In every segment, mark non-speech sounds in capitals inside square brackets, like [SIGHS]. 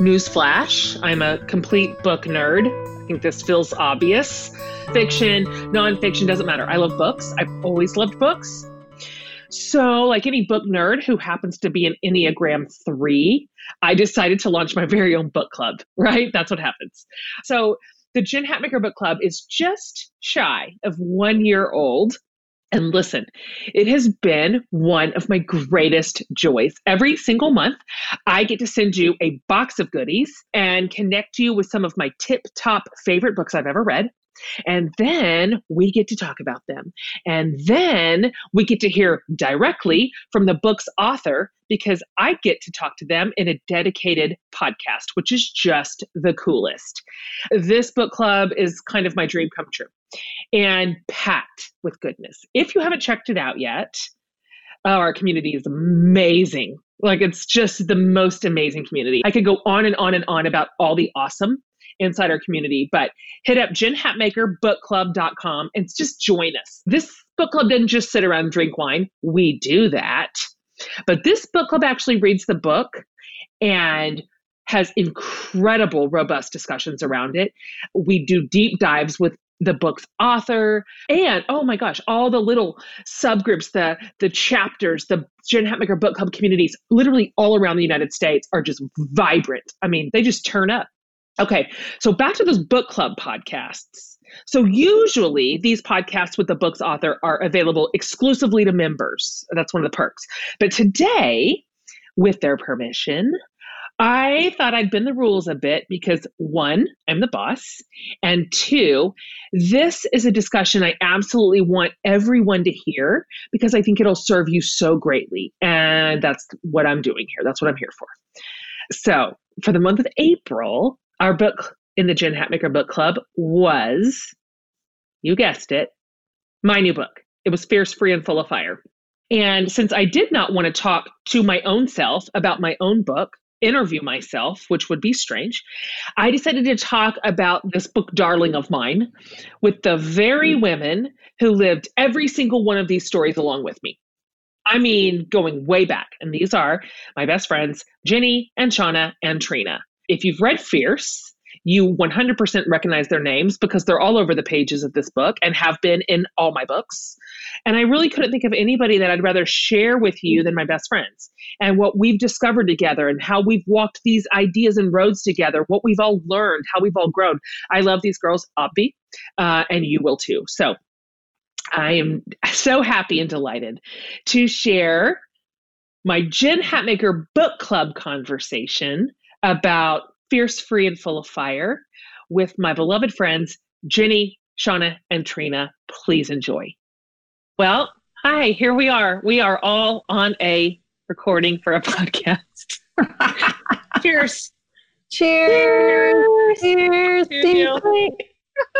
Newsflash, I'm a complete book nerd. I think this feels obvious. Fiction, nonfiction, doesn't matter. I love books. I've always loved books. So, like any book nerd who happens to be an Enneagram 3, I decided to launch my very own book club, [LAUGHS] right? That's what happens. So, the Jen Hatmaker Book Club is just shy of one year old. And listen, it has been one of my greatest joys. Every single month, I get to send you a box of goodies and connect you with some of my tip top favorite books I've ever read. And then we get to talk about them. And then we get to hear directly from the book's author because I get to talk to them in a dedicated podcast, which is just the coolest. This book club is kind of my dream come true and packed with goodness. If you haven't checked it out yet, our community is amazing. Like it's just the most amazing community. I could go on and on and on about all the awesome inside our community, but hit up jenhatmakerbookclub.com and just join us. This book club doesn't just sit around drink wine. We do that. But this book club actually reads the book and has incredible, robust discussions around it. We do deep dives with the book's author and oh my gosh all the little subgroups the the chapters the jen hatmaker book club communities literally all around the united states are just vibrant i mean they just turn up Okay, so back to those book club podcasts. So usually these podcasts with the book's author are available exclusively to members. That's one of the perks. But today, with their permission, I thought I'd bend the rules a bit because one, I'm the boss, and two, this is a discussion I absolutely want everyone to hear because I think it'll serve you so greatly. And that's what I'm doing here. That's what I'm here for. So, for the month of April, our book in the Jen Hatmaker Book Club was, you guessed it, my new book. It was Fierce, Free, and Full of Fire. And since I did not want to talk to my own self about my own book, interview myself, which would be strange, I decided to talk about this book, Darling of Mine, with the very mm. women who lived every single one of these stories along with me. I mean, going way back. And these are my best friends, Jenny and Shauna and Trina if you've read Fierce, you 100% recognize their names because they're all over the pages of this book and have been in all my books. And I really couldn't think of anybody that I'd rather share with you than my best friends and what we've discovered together and how we've walked these ideas and roads together, what we've all learned, how we've all grown. I love these girls, Obby, uh, and you will too. So I am so happy and delighted to share my Jen Hatmaker book club conversation about Fierce, Free, and Full of Fire with my beloved friends, Jenny, Shauna, and Trina. Please enjoy. Well, hi, here we are. We are all on a recording for a [LAUGHS] podcast. [LAUGHS] Cheers. Cheers. Cheers. Cheers.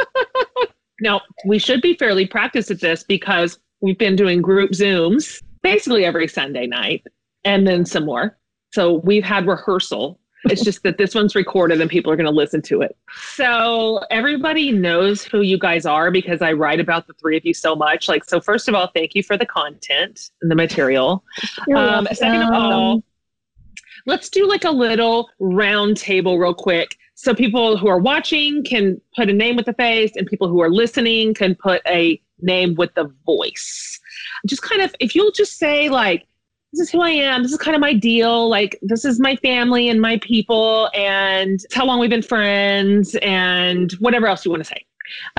[LAUGHS] now, we should be fairly practiced at this because we've been doing group Zooms basically every Sunday night and then some more. So we've had rehearsal it's just that this one's recorded and people are going to listen to it. So everybody knows who you guys are because I write about the three of you so much. Like, so first of all, thank you for the content and the material. Um, second of all, let's do like a little round table real quick. So people who are watching can put a name with the face and people who are listening can put a name with the voice. Just kind of, if you'll just say like, this is who I am. This is kind of my deal. Like, this is my family and my people, and how long we've been friends, and whatever else you want to say.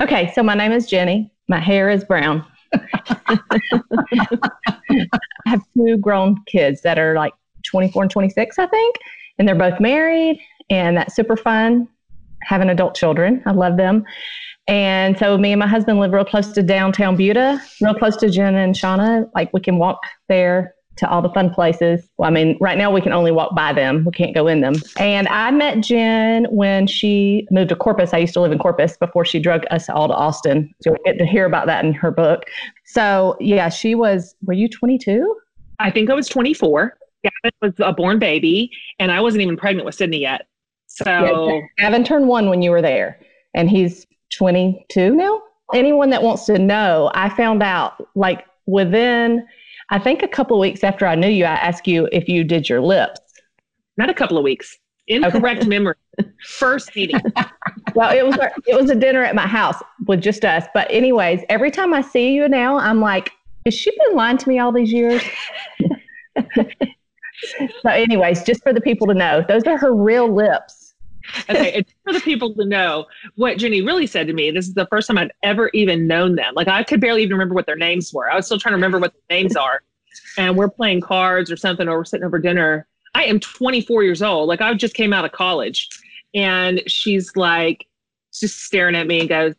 Okay, so my name is Jenny. My hair is brown. [LAUGHS] I have two grown kids that are like 24 and 26, I think, and they're both married, and that's super fun having adult children. I love them. And so me and my husband live real close to downtown Buda, real close to Jen and Shauna. Like we can walk there to all the fun places. Well, I mean, right now we can only walk by them. We can't go in them. And I met Jen when she moved to Corpus. I used to live in Corpus before she drug us all to Austin. So we get to hear about that in her book. So yeah, she was, were you 22? I think I was 24. Gavin was a born baby and I wasn't even pregnant with Sydney yet. So yeah, Gavin turned one when you were there and he's 22 now. Anyone that wants to know, I found out like within I think a couple of weeks after I knew you, I asked you if you did your lips. Not a couple of weeks. Incorrect [LAUGHS] memory. First meeting. well, it was it was a dinner at my house with just us. But anyways, every time I see you now, I'm like, has she been lying to me all these years? [LAUGHS] so, anyways, just for the people to know, those are her real lips. Okay, it's for the people to know what Jenny really said to me. This is the first time I'd ever even known them. Like I could barely even remember what their names were. I was still trying to remember what the names are. And we're playing cards or something, or we're sitting over dinner. I am 24 years old. Like I just came out of college. And she's like, just staring at me and goes,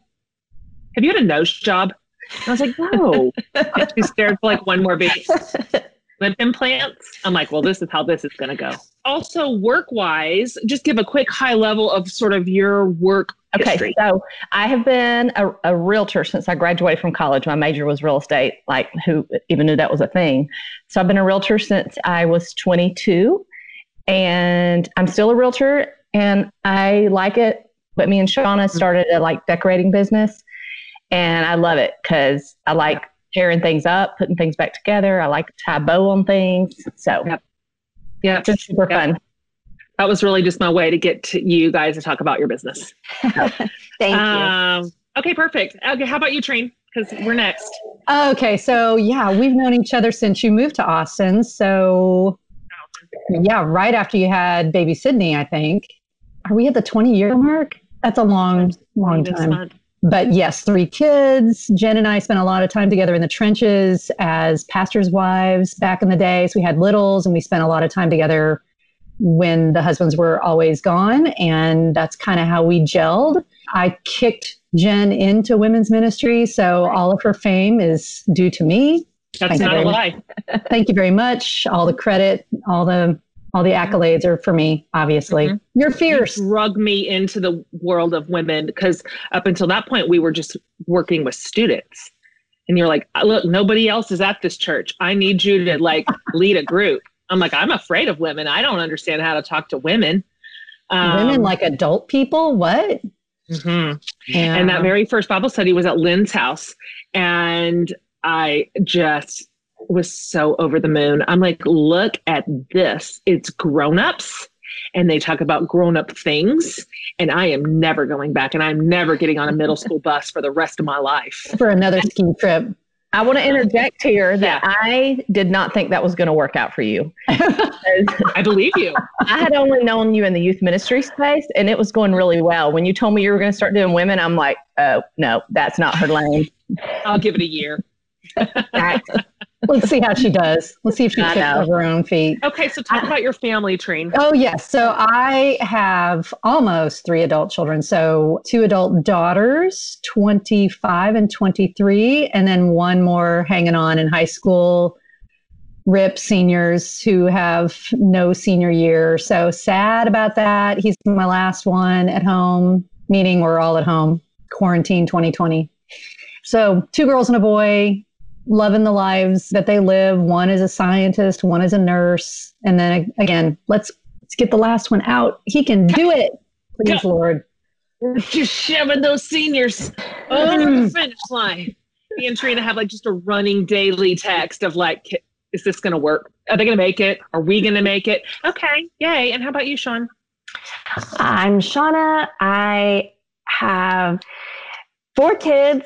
Have you had a nose job? And I was like, No. [LAUGHS] she stared for like one more beat. [LAUGHS] Lip implants. I'm like, Well, this is how this is going to go. Also, work wise, just give a quick high level of sort of your work Okay, history. so I have been a, a realtor since I graduated from college. My major was real estate. Like, who even knew that was a thing? So I've been a realtor since I was 22, and I'm still a realtor, and I like it. But me and Shauna started a like decorating business, and I love it because I like tearing things up, putting things back together. I like to tie a bow on things. So Yeah, it's been super Yep. fun. that was really just my way to get to you guys to talk about your business. [LAUGHS] Thank you. Um, okay, perfect. Okay, how about you, Train? Because we're next. Okay, so yeah, we've known each other since you moved to Austin. So yeah, right after you had baby Sydney, I think. Are we at the 20 year mark? That's a long, long This time. But yes, three kids. Jen and I spent a lot of time together in the trenches as pastors' wives back in the day. So we had littles and we spent a lot of time together when the husbands were always gone. And that's kind of how we gelled. I kicked Jen into women's ministry. So all of her fame is due to me. That's Thank not a lie. Thank you very much. All the credit, all the all the accolades are for me, obviously. Mhm. You're You fierce. drug me into the world of women because up until that point, we were just working with students. And you're like, look, nobody else is at this church. I need you to like [LAUGHS] lead a group. I'm like, I'm afraid of women. I don't understand how to talk to women. Um, Women like adult people? What? mhm. Yeah. And that very first Bible study was at Lynn's house. And I just was so over the moon. I'm like, look at this. It's grown-ups and they talk about grown-up things. And I am never going back and I'm never getting on a middle school [LAUGHS] bus for the rest of my life. for another ski trip. I want to interject here that I did not think that was going to work out for you. [LAUGHS] I believe you. I had only known you in the youth ministry space, and it was going really well. When you told me you were going to start doing women, I'm like, oh no, that's not her lane. I'll give it a year. Let's see how she does. Let's see if she I kicks know. over her own feet. Okay, so talk about your family, Trine. Oh, yes. So I have almost three adult children. So two adult daughters, 25 and 23, and then one more hanging on in high school. RIP seniors who have no senior year. So sad about that. He's my last one at home, meaning we're all at home, quarantine 2020. So two girls and a boy, loving the lives that they live. One is a scientist, one is a nurse. And then again, let's let's get the last one out. He can do it. Please, Go. Lord. Just shoving those seniors [SIGHS] over the finish line. Me and Trina have like just a running daily text of like, is this going to work? Are they going to make it? Are we going to make it? Okay, yay. And how about you, Sean? I'm Shauna. I have four kids.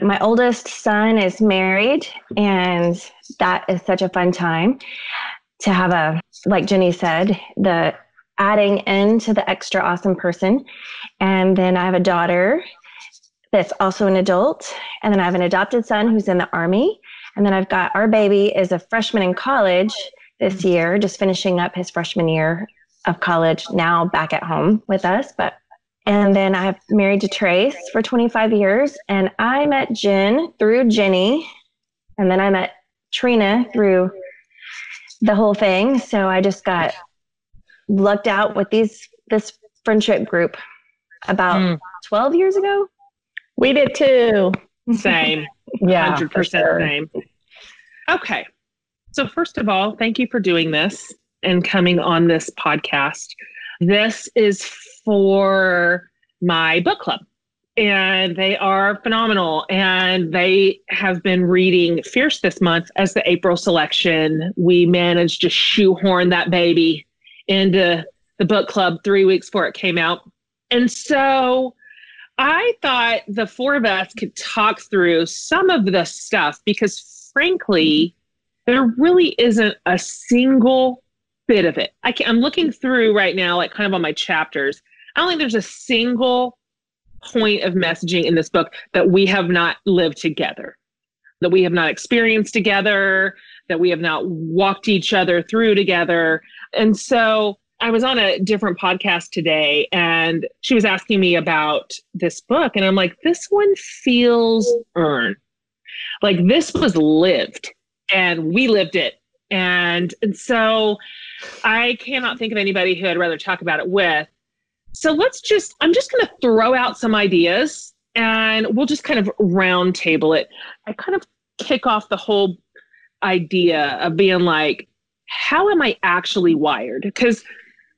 My oldest son is married, and that is such a fun time to have a, like Jenny said, the adding into the extra awesome person. And then I have a daughter that's also an adult. And then I have an adopted son who's in the army. And then I've got our baby is a freshman in college this year, just finishing up his freshman year of college now back at home with us but and then i've married to trace for 25 years and i met jen through jenny and then i met trina through the whole thing so i just got lucked out with these this friendship group about Mm. 12 years ago We did too. Same. [LAUGHS] Yeah. 100% sure. same. Okay. So first of all, thank you for doing this and coming on this podcast. This is for my book club. And they are phenomenal. And they have been reading Fierce this month as the April selection. We managed to shoehorn that baby into the book club three weeks before it came out. And so I thought the four of us could talk through some of the stuff because, frankly, there really isn't a single bit of it. I am looking through right now, like kind of on my chapters. I don't think there's a single point of messaging in this book that we have not lived together, that we have not experienced together, that we have not walked each other through together. And so I was on a different podcast today and she was asking me about this book. And I'm like, this one feels earned. Like this was lived and we lived it. And, and so I cannot think of anybody who I'd rather talk about it with. So let's just, I'm just going to throw out some ideas and we'll just kind of round table it. I kind of kick off the whole idea of being like, how am I actually wired? Because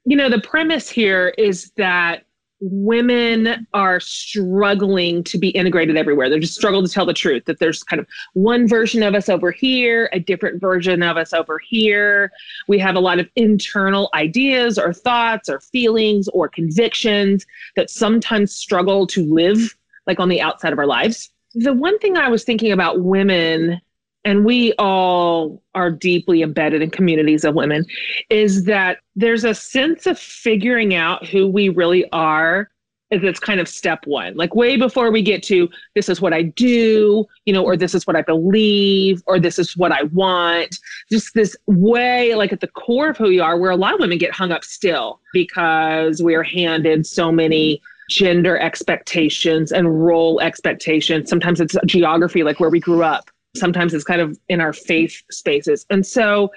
you know, the premise here is that women are struggling to be integrated everywhere. They're just struggling to tell the truth that there's kind of one version of us over here, a different version of us over here. We have a lot of internal ideas or thoughts or feelings or convictions that sometimes struggle to live like on the outside of our lives. The one thing I was thinking about women and we all are deeply embedded in communities of women, is that there's a sense of figuring out who we really are that's kind of step one. Like way before we get to this is what i do you know or this is what i believe or this is what i want. Just this way like at the core of who you are where a lot of women get hung up still because we are handed so many gender expectations and role expectations. Sometimes it's geography like where we grew up sometimes it's kind of in our faith spaces. And so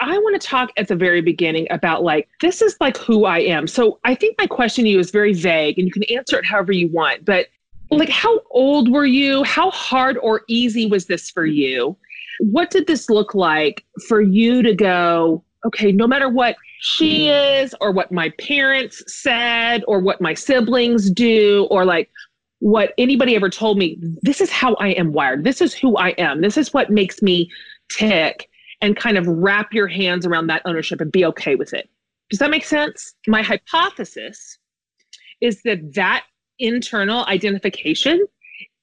I want to talk at the very beginning about like, this is like who I am. So I think my question to you is very vague and you can answer it however you want. But like, how old were you? How hard or easy was this for you? What did this look like for you to go, okay, no matter what she is or what my parents said or what my siblings do or like what anybody ever told me. This is how I am wired. This is who I am. This is what makes me tick and kind of wrap your hands around that ownership and be okay with it. Does that make sense? My hypothesis is that that internal identification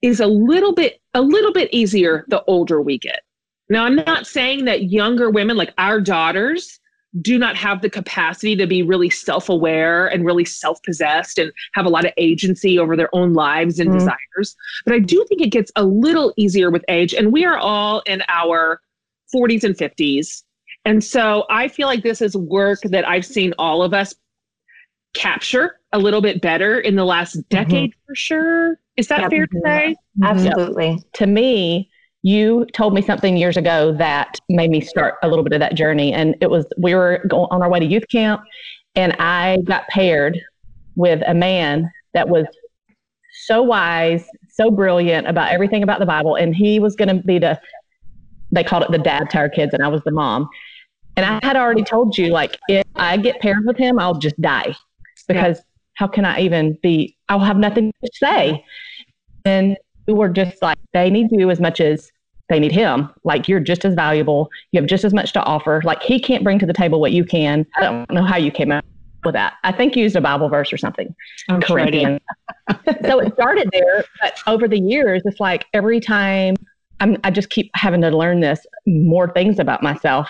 is a little bit a little bit easier the older we get. Now I'm not saying that younger women like our daughters do not have the capacity to be really self-aware and really self-possessed and have a lot of agency over their own lives and mm. desires but i do think it gets a little easier with age and we are all in our 40s and 50s and so i feel like this is work that i've seen all of us capture a little bit better in the last mm-hmm. decade mm-hmm. for sure is that fair to say absolutely yep. to me you told me something years ago that made me start a little bit of that journey. And it was we were going on our way to youth camp, and I got paired with a man that was so wise, so brilliant about everything about the Bible. And he was going to be the, they called it the dad to our kids, and I was the mom. And I had already told you, like, if I get paired with him, I'll just die because yeah. how can I even be, I'll have nothing to say. And we were just like, they need you as much as they need him. Like you're just as valuable. You have just as much to offer. Like he can't bring to the table what you can. I don't know how you came up with that. I think you used a Bible verse or something. I'm Corinthians. [LAUGHS] so it started there, but over the years, it's like every time I'm, I just keep having to learn this more things about myself,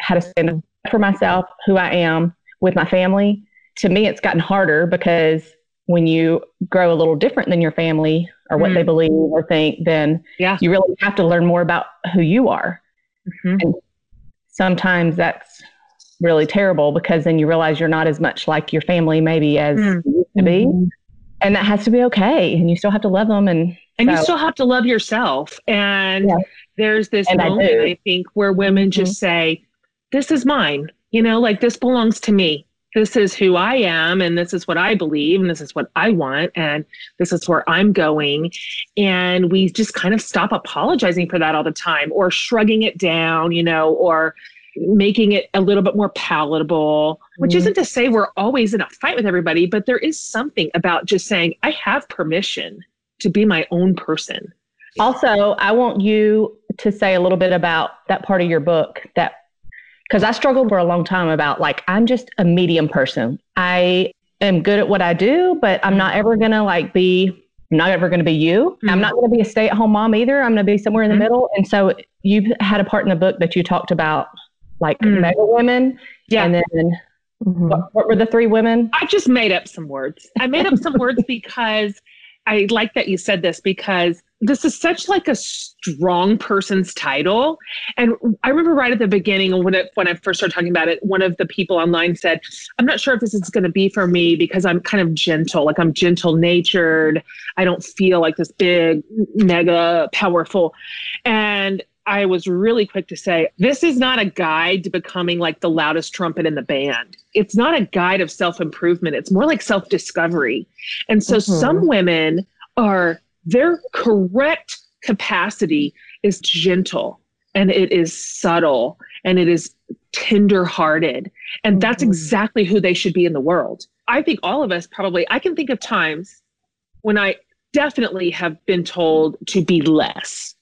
how to stand up for myself, who I am with my family. To me, it's gotten harder because when you grow a little different than your family or what mm. they believe or think, then yeah. you really have to learn more about who you are. Mm-hmm. And sometimes that's really terrible because then you realize you're not as much like your family maybe as mm. you used to be. Mm-hmm. And that has to be okay. And you still have to love them and and so, you still have to love yourself. And yeah. there's this and moment I, I, think where women mm-hmm. just say, This is mine, you know, like this belongs to me this is who I am and this is what I believe and this is what I want and this is where I'm going. And we just kind of stop apologizing for that all the time or shrugging it down, you know, or making it a little bit more palatable, which mm-hmm. isn't to say we're always in a fight with everybody, but there is something about just saying, I have permission to be my own person. Also, I want you to say a little bit about that part of your book that because I struggled for a long time about like I'm just a medium person. I am good at what I do, but I'm not ever going to like be, I'm not ever going to be you. Mm-hmm. I'm not going to be a stay at home mom either. I'm going to be somewhere in the Mhm. middle. And so you had a part in the book that you talked about like Mm. mega women. Yeah. And then Mhm. what, what were the three women? I just made up some words. I made up some words because I like that you said this because this is such like a strong person's title. And I remember right at the beginning when it, when I first started talking about it, one of the people online said, "I'm not sure if this is going to be for me because I'm kind of gentle, like I'm gentle natured. I don't feel like this big, mega powerful." And I was really quick to say, this is not a guide to becoming like the loudest trumpet in the band. It's not a guide of self improvement. It's more like self discovery. And so Mhm. some women are, their correct capacity is gentle and it is subtle and it is tender hearted. And that's Mhm. exactly who they should be in the world. I think all of us probably, I can think of times when I definitely have been told to be less.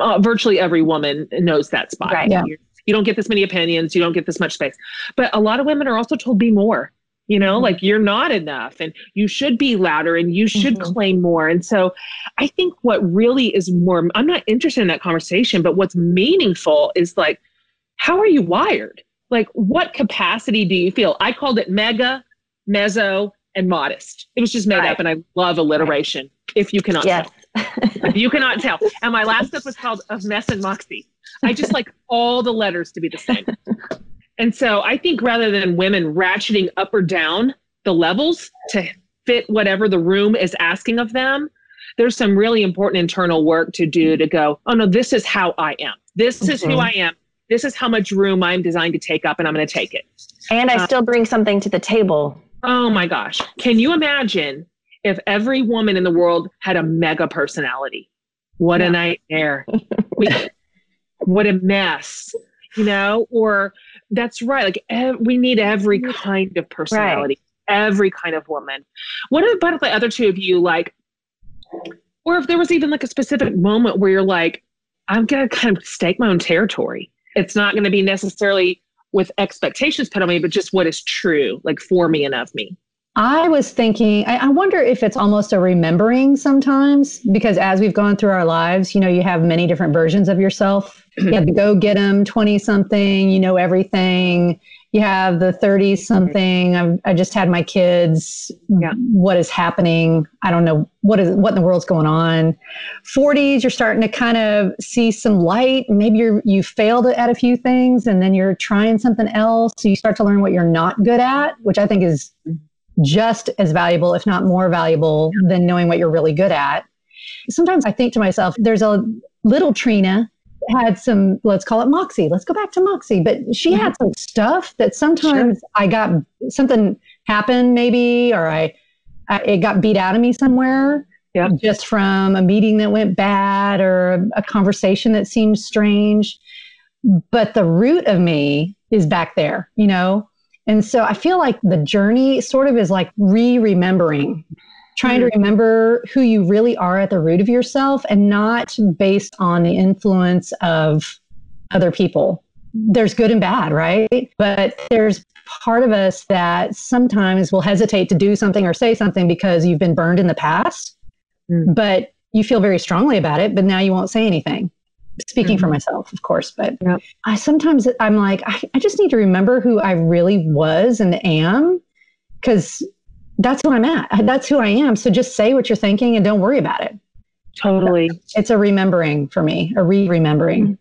Uh, virtually every woman knows that spot. Right. Yeah. You don't get this many opinions, you don't get this much space. But a lot of women are also told be more. You know, like you're not enough and you should be louder and you should Mhm. claim more. And so I think what really is more, I'm not interested in that conversation, but what's meaningful is like, how are you wired? Like, what capacity do you feel? I called it mega, mezzo, and modest. It was just made Right. up, and I love alliteration. If you cannot Yes. tell, if you cannot tell. And my last book was called Of Mess and Moxie. I just like all the letters to be the same. And so I think rather than women ratcheting up or down the levels to fit whatever the room is asking of them, there's some really important internal work to do to go, oh no, this is how I am. This is who Mhm. I am. This is how much room I'm designed to take up, and I'm going to take it. And I Uh, still bring something to the table. Oh my gosh. Can you imagine if every woman in the world had a mega personality? What a nightmare. we, what a mess, you know? Or that's right. Like ev- we need every kind of personality, every kind of woman. What about the other two of you? Like, or if there was even like a specific moment where you're like, I'm going to kind of stake my own territory. It's not going to be necessarily with expectations put on me, but just what is true, like for me and of me. I was thinking, I, I wonder if it's almost a remembering sometimes, because as we've gone through our lives, you know, you have many different versions of yourself. you have the [CLEARS THROAT] go get 'em 20 something, you know everything. You have the 30 something. I've, I just had my kids. Yeah. What is happening? I don't know what is what in the world's going on. 40s, you're starting to kind of see some light. Maybe you're you failed at a few things, and then you're trying something else. So you start to learn what you're not good at, which I think is mm-hmm. Just as valuable, if not more valuable, than knowing what you're really good at. Sometimes I think to myself, there's a little Trina had some, let's call it Moxie. Let's go back to Moxie. But she had mm-hmm. some stuff that sometimes I got something happened maybe, or I, I it got beat out of me somewhere. Yeah. Just from a meeting that went bad or a, a conversation that seemed strange. But the root of me is back there, you know? And so I feel like the journey sort of is like re remembering, trying to remember who you really are at the root of yourself and not based on the influence of other people. There's good and bad, right? But there's part of us that sometimes will hesitate to do something or say something because you've been burned in the past, Mm. but you feel very strongly about it, but now you won't say anything. Speaking for mm-hmm. myself, of course, but Yep. I sometimes I'm like, I, I just need to remember who I really was and am because that's who I'm at. That's who I am. So just say what you're thinking and don't worry about it. Totally. It's a remembering for me, a re remembering.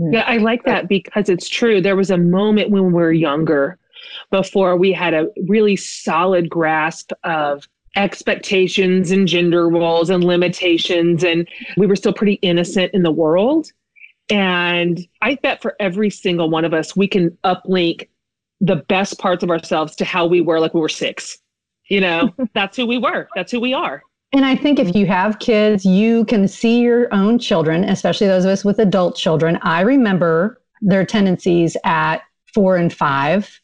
Mm-hmm. Yeah, I like that because it's true. There was a moment when we were younger before we had a really solid grasp of expectations and gender roles and limitations, and we were still pretty innocent in the world. And I bet for every single one of us, we can uplink the best parts of ourselves to how we were like we were six. You know, [LAUGHS] that's who we were, that's who we are. And I think if you have kids, you can see your own children, especially those of us with adult children. I remember their tendencies at four and five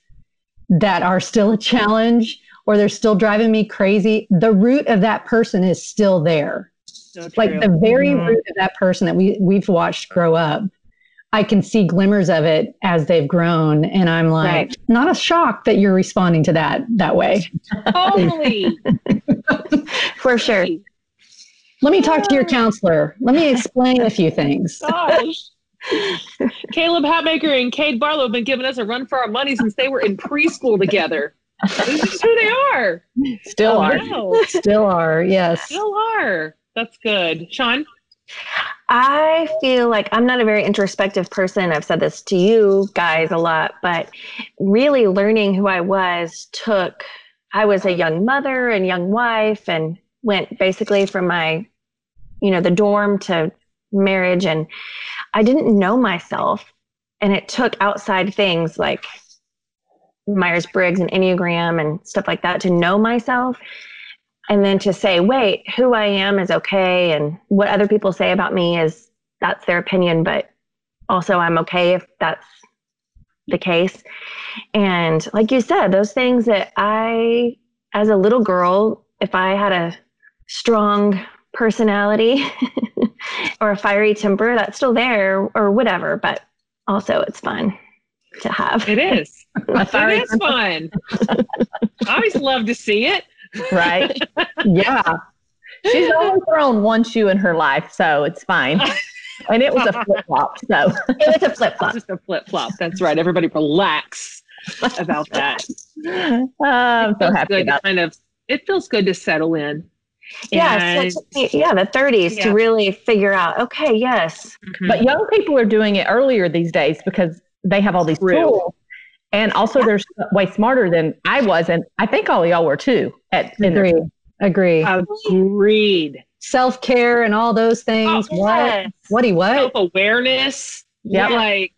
that are still a challenge or they're still driving me crazy. The root of that person is still there. So Like the very Mhm. root of that person that we, we've watched grow up I can see glimmers of it as they've grown. And I'm like, right. not a shock that you're responding to that that way. Totally. [LAUGHS] For sure. Let me talk to your counselor. Let me explain a few things. Gosh. [LAUGHS] Caleb Hatmaker and Cade Barlow have been giving us a run for our money since they were in preschool together. This is who they are. Still oh, are. No. Still are, yes. Still are. That's good. Sean? I feel like I'm not a very introspective person. I've said this to you guys a lot, but really learning who I was took, I was a young mother and young wife and went basically from my, you know, the dorm to marriage. And I didn't know myself. And it took outside things like Myers Briggs and Enneagram and stuff like that to know myself. And then to say, wait, who I am is okay. And what other people say about me is that's their opinion. But also, I'm okay if that's the case. And like you said, those things that I, as a little girl, if I had a strong personality [LAUGHS] or a fiery temper, that's still there or whatever. But also, it's fun to have. It is. [LAUGHS] it is fun. [LAUGHS] I always love to see it. Right? Yeah. She's [LAUGHS] only thrown one shoe in her life, so it's fine. And it was a flip flop. So it was a flip flop. Just a flip flop. That's right. Everybody relax about that. Uh, I'm so happy about kind of. It feels good to settle in. Yeah, so yeah, the 30s yeah. to really figure out. Okay, yes. Mm-hmm. But young people are doing it earlier these days because they have all these True. tools and also, they're way smarter than I was, and I think all y'all were too. At agree, agree, agreed. Self care and all those things. Oh, what? Yes. What? Do what? Self awareness. Yeah, like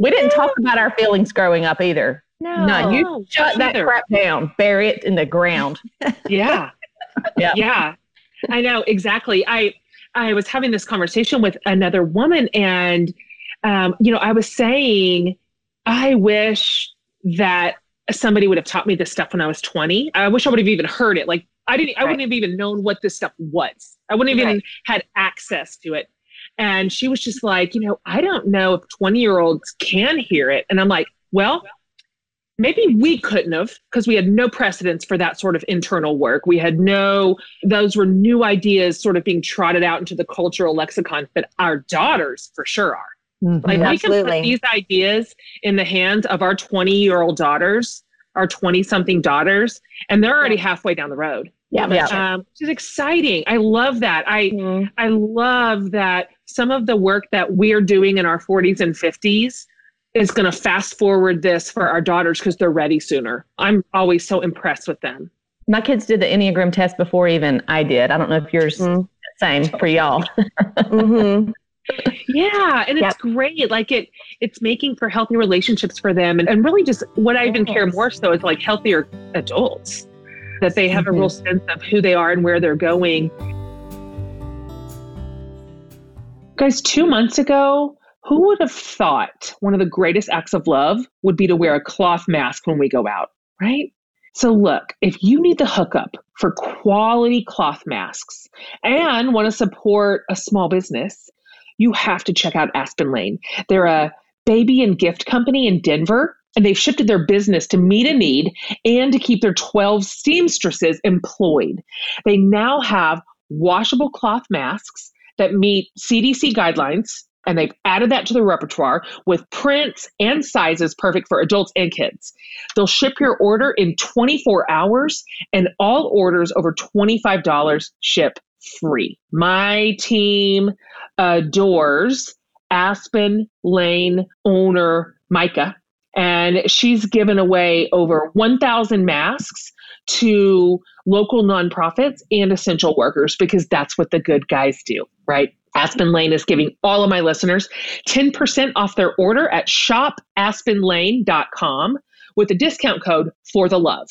we didn't talk about our feelings growing up either. No, no, you shut that either. crap down. Bury it in the ground. [LAUGHS] yeah, yeah, yeah. I know exactly. I I was having this conversation with another woman, and um, you know, I was saying I wish that somebody would have taught me this stuff when I was 20. I wish I would have even heard it. Like I didn't, I wouldn't have even known what this stuff was. I wouldn't have right. even had access to it. And she was just like, you know, I don't know if 20 year olds can hear it. And I'm like, well, maybe we couldn't have because we had no precedence for that sort of internal work. We had no, those were new ideas sort of being trotted out into the cultural lexicon, but our daughters for sure are. Mm-hmm. Like Absolutely. we can put these ideas in the hands of our 20 year old daughters, our 20 something daughters, and they're already yeah. halfway down the road. Yeah, yeah. Um, which is exciting. I love that. I mm-hmm. I love that some of the work that we're doing in our 40s and 50s is going to fast forward this for our daughters because they're ready sooner. I'm always so impressed with them. My kids did the Enneagram test before even I did. I don't know if yours mm-hmm. same for y'all. [LAUGHS] mm-hmm yeah and it's yep. great like it it's making for healthy relationships for them and, and really just what i even yes. care more so is like healthier adults that they have mm-hmm. a real mm-hmm. sense of who they are and where they're going guys two months ago who would have thought one of the greatest acts of love would be to wear a cloth mask when we go out right so, look, if you need the hookup for quality cloth masks and want to support a small business, you have to check out Aspen Lane. They're a baby and gift company in Denver, and they've shifted their business to meet a need and to keep their 12 seamstresses employed. They now have washable cloth masks that meet CDC guidelines. And they've added that to the repertoire with prints and sizes perfect for adults and kids. They'll ship your order in 24 hours, and all orders over $25 ship free. My team uh, adores Aspen Lane owner Micah, and she's given away over 1,000 masks to local nonprofits and essential workers because that's what the good guys do, right? Aspen Lane is giving all of my listeners 10% off their order at shopaspenlane.com with the discount code for the love.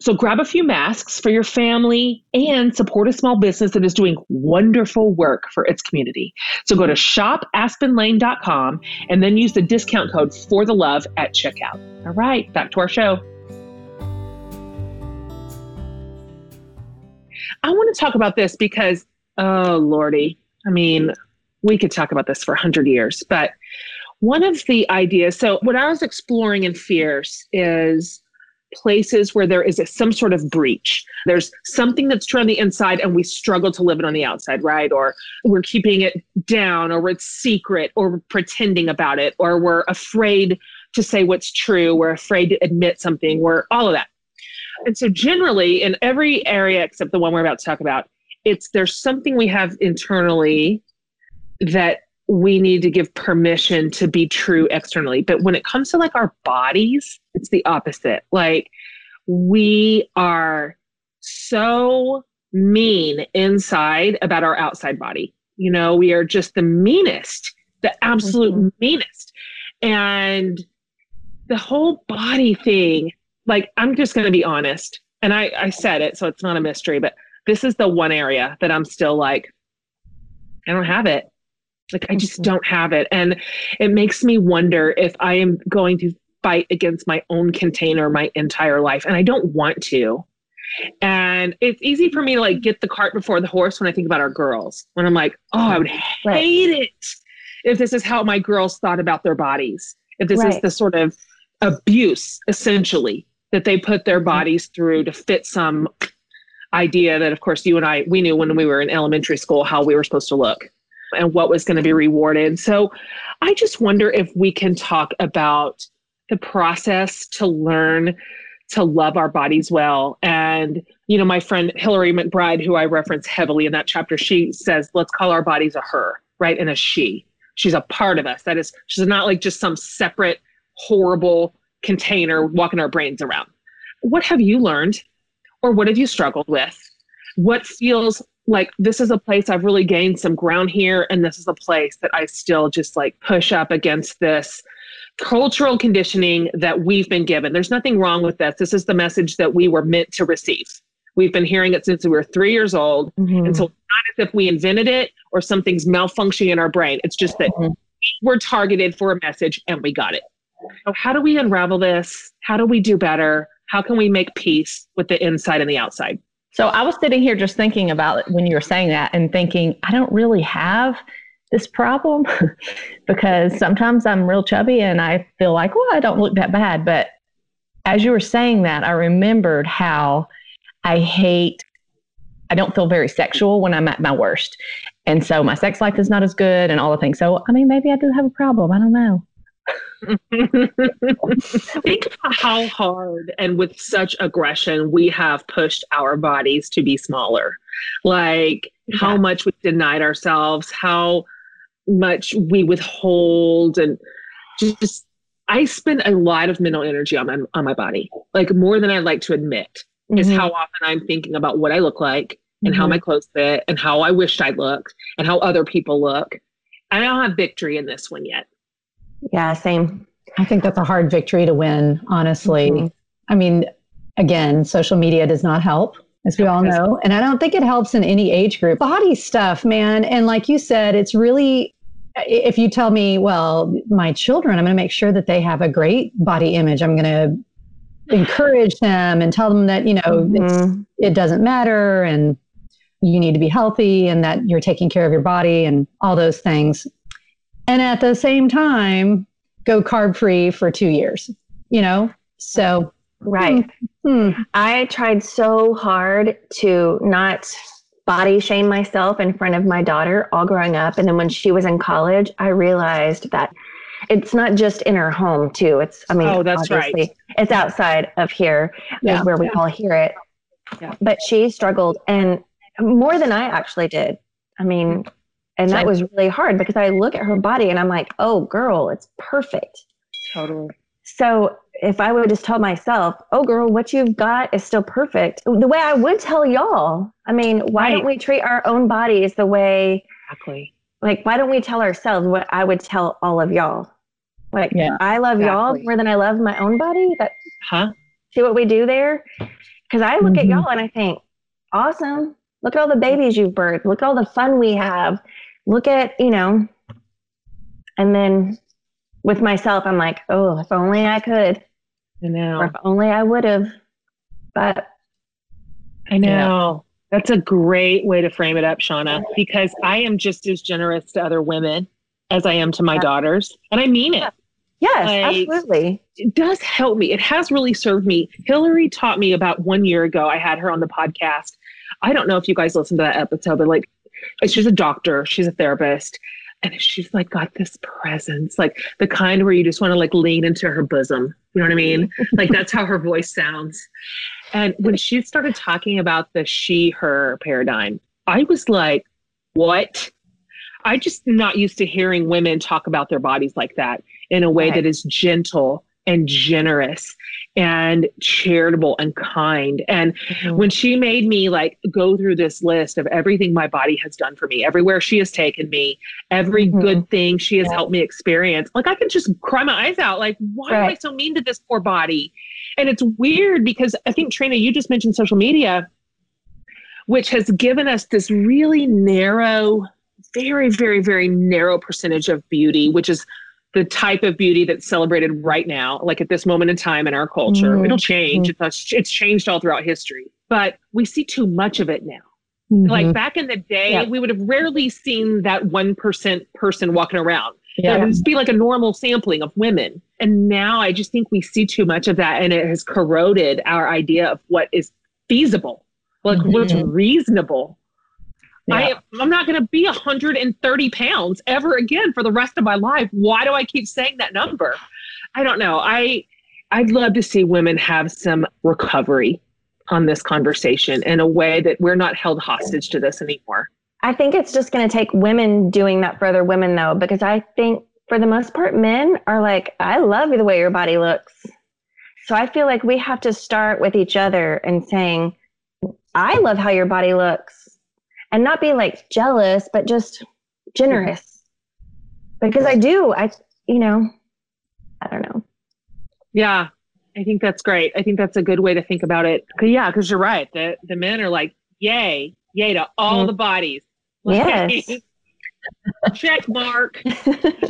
So grab a few masks for your family and support a small business that is doing wonderful work for its community. So go to shopaspenlane.com and then use the discount code for the love at checkout. All right, back to our show. I want to talk about this because, oh, Lordy, I mean, we could talk about this for 100 years, but one of the ideas, so what I was exploring in Fierce is places where there is a, some sort of breach. There's something that's true on the inside and we struggle to live it on the outside, right? Or we're keeping it down, or it's secret, or we're pretending about it, or we're afraid to say what's true, we're afraid to admit something, we're all of that. And so, generally, in every area except the one we're about to talk about, it's there's something we have internally that we need to give permission to be true externally. But when it comes to like our bodies, it's the opposite. Like we are so mean inside about our outside body. You know, we are just the meanest, the absolute mm-hmm. meanest. And the whole body thing, like I'm just going to be honest. And I, I said it, so it's not a mystery, but this is the one area that I'm still like, I don't have it. Like I just mm-hmm. don't have it. And it makes me wonder if I am going to fight against my own container my entire life. And I don't want to. And it's easy for me to like get the cart before the horse when I think about our girls. When I'm like, oh, I would hate right. it if this is how my girls thought about their bodies. If this right. is the sort of abuse, essentially, that they put their bodies through to fit some idea that, of course, you and I, we knew when we were in elementary school how we were supposed to look and what was going to be mm-hmm. rewarded. So I just wonder if we can talk about the process to learn to love our bodies well. And, you know, my friend Hillary McBride, who I reference heavily in that chapter, she says, let's call our bodies a her, right? And a she. She's a part of us. That is, she's not like just some separate, horrible container walking our brains around. What have you learned? Or what have you struggled with? What feels like this is a place I've really gained some ground here, and this is a place that I still just like push up against this cultural conditioning that we've been given. There's nothing wrong with this. This is the message that we were meant to receive. We've been hearing it since we were three years old. Mm-hmm. And so it's not as if we invented it or something's malfunctioning in our brain. It's just that mm-hmm. we're targeted for a message and we got it. So, how do we unravel this? How do we do better? How can we make peace with the inside and the outside? So I was sitting here just thinking about it when you were saying that and thinking, I don't really have this problem [LAUGHS] because sometimes I'm real chubby and I feel like, well, I don't look that bad. But as you were saying that, I remembered how I hate, I don't feel very sexual when I'm at my worst. And so my sex life is not as good and all the things. So, I mean, maybe I do have a problem. I don't know. [LAUGHS] Think about how hard and with such aggression we have pushed our bodies to be smaller. Like yeah. how much we denied ourselves, how much we withhold, and just I spend a lot of mental energy on my on my body, like more than I'd like to admit. Mm-hmm. Is how often I'm thinking about what I look like and mm-hmm. how my clothes fit and how I wished I looked and how other people look. I don't have victory in this one yet. Yeah, same. I think that's a hard victory to win, honestly. Mm-hmm. I mean, again, social media does not help, as we all know. And I don't think it helps in any age group. Body stuff, man. And like you said, it's really, if you tell me, well, my children, I'm going to make sure that they have a great body image. I'm going to encourage them and tell them that, you know, mm-hmm. it doesn't matter and you need to be healthy and that you're taking care of your body and all those things and at the same time go carb free for two years, you know? So, right. Hmm. I tried so hard to not body shame myself in front of my daughter all growing up. And then when she was in college, I realized that it's not just in her home too. It's, I mean, oh, that's right. It's outside of here yeah. where we yeah. all hear it. Yeah. But she struggled and more than I actually did. I mean, and that was really hard because I look at her body and I'm like, oh, girl, it's perfect. Totally. So if I would just tell myself, oh, girl, what you've got is still perfect, the way I would tell y'all, I mean, why right. don't we treat our own bodies the way, exactly. like, why don't we tell ourselves what I would tell all of y'all? Like, yeah, I love exactly. y'all more than I love my own body. That, huh? See what we do there? Because I look mm-hmm. at y'all and I think, awesome. Look at all the babies you've birthed. Look at all the fun we have look at, you know, and then with myself, I'm like, oh, if only I could. I know. Or if only I would have. But I know. That's a great way to frame it up, Shauna, because I am just as generous to other women as I am to my daughters. And I mean it. Yes, Like- absolutely. It does help me. It has really served me. Hillary taught me about one year ago. I had her on the podcast. I don't know if you guys listened to that episode, but like, she's a doctor, she's a therapist. And she's like got this presence, like the kind where you just want to like lean into her bosom. You know what I mean? [LAUGHS] like that's how her voice sounds. And when she started talking about the she her paradigm, I was like, what? I just not used to hearing women talk about their bodies like that in a way Right. that is gentle and generous and charitable and kind. And when she made me like go through this list of everything my body has done for me, everywhere she has taken me, every Mhm. good thing she has Yeah. helped me experience, like I could just cry my eyes out. Like, why am I so mean to this poor body? And it's weird because I think Trina, you just mentioned social media, which has given us this really narrow, very, very, very narrow percentage of beauty, which is the type of beauty that's celebrated right now, like at this moment in time in our culture. Mhm. It'll change. It's, it's changed all throughout history, but we see too much of it now. Mm-hmm. Like back in the day, Yeah. we would have rarely seen that 1% person walking around. Yeah. There would just be like a normal sampling of women. And now I just think we see too much of that and it has corroded our idea of what is feasible, like what's Mhm. reasonable. Yeah. I, I'm not going to be 130 pounds ever again for the rest of my life. Why do I keep saying that number? I don't know. I I'd love to see women have some recovery on this conversation in a way that we're not held hostage to this anymore. I think it's just going to take women doing that for other women, though, because I think for the most part, men are like, I love the way your body looks. So I feel like we have to start with each other and saying, I love how your body looks. And not be like jealous, but just generous. Because I do. I, you know, I don't know. Yeah, I think that's great. I think that's a good way to think about it. 'Cause, yeah, because you're right. The the men are like, yay, yay to all Mhm. the bodies. Yes. [LAUGHS] Check mark. [LAUGHS]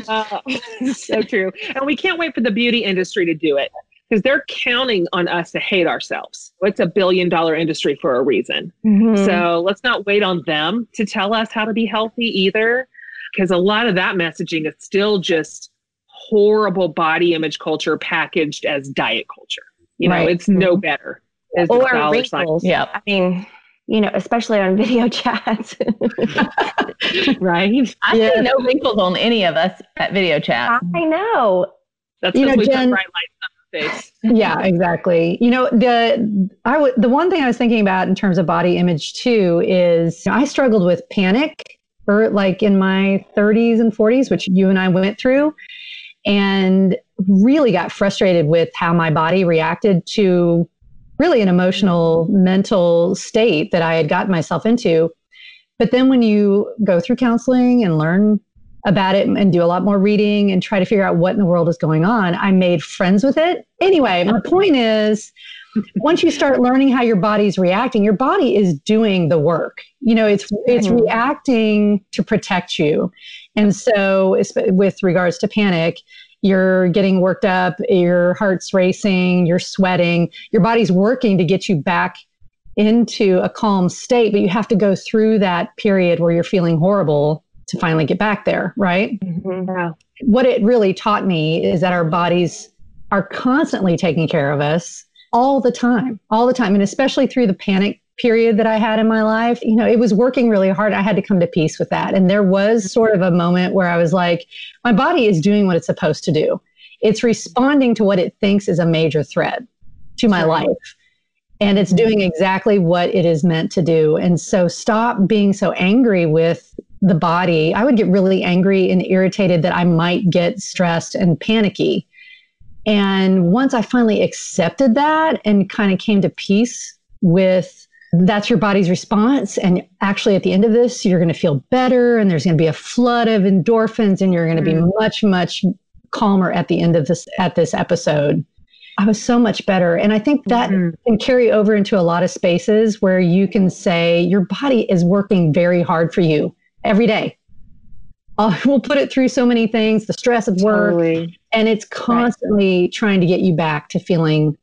Uh, [LAUGHS] so true. And we can't wait for the beauty industry to do it because they're counting on us to hate ourselves. It's a billion dollar industry for a reason. Mhm. So let's not wait on them to tell us how to be healthy either, because a lot of that messaging is still just horrible body image culture packaged as diet culture. You know, Right. it's no better. As or wrinkles. Yep. I mean, you know, especially on video [LAUGHS] chats. [LAUGHS] right? I Yeah. see no wrinkles on any of us at video chat. I know. That's You because know, we Jen- put bright lights [LAUGHS] yeah exactly. You know the i would the one thing i was thinking about in terms of body image too is i struggled with panic or like in my 30s and 40s which you and i went through and really got frustrated with how my body reacted to really an emotional mental state that i had gotten myself into. But then when you go through counseling and learn about it and do a lot more reading and try to figure out what in the world is going on. I made friends with it. Anyway, my point is once you start learning how your body's reacting, your body is doing the work. You know, it's it's Mhm. reacting to protect you. And so with regards to panic, you're getting worked up, your heart's racing, you're sweating, your body's working to get you back into a calm state, but you have to go through that period where you're feeling horrible to finally get back there, right? Mhm. What it really taught me is that our bodies are constantly taking care of us all the time, all the time. And especially through the panic period that I had in my life, you know, it was working really hard. I had to come to peace with that. And there was sort of a moment where I was like, my body is doing what it's supposed to do. It's responding to what it thinks is a major threat to my Sure. life. And it's doing exactly what it is meant to do. And so stop being so angry with the body. I would get really angry and irritated that I might get stressed and panicky. And once I finally accepted that and kind of came to peace with that's your body's response. And actually, at the end of this, you're going to feel better and there's going to be a flood of endorphins and you're going to be Mm. much, much calmer at the end of this, at this episode. I was so much better. And I think that Mhm. can carry over into a lot of spaces where you can say your body is working very hard for you every day. Uh, [LAUGHS] we'll put it through so many things, the stress of work, Totally. and it's constantly trying to get you back to feeling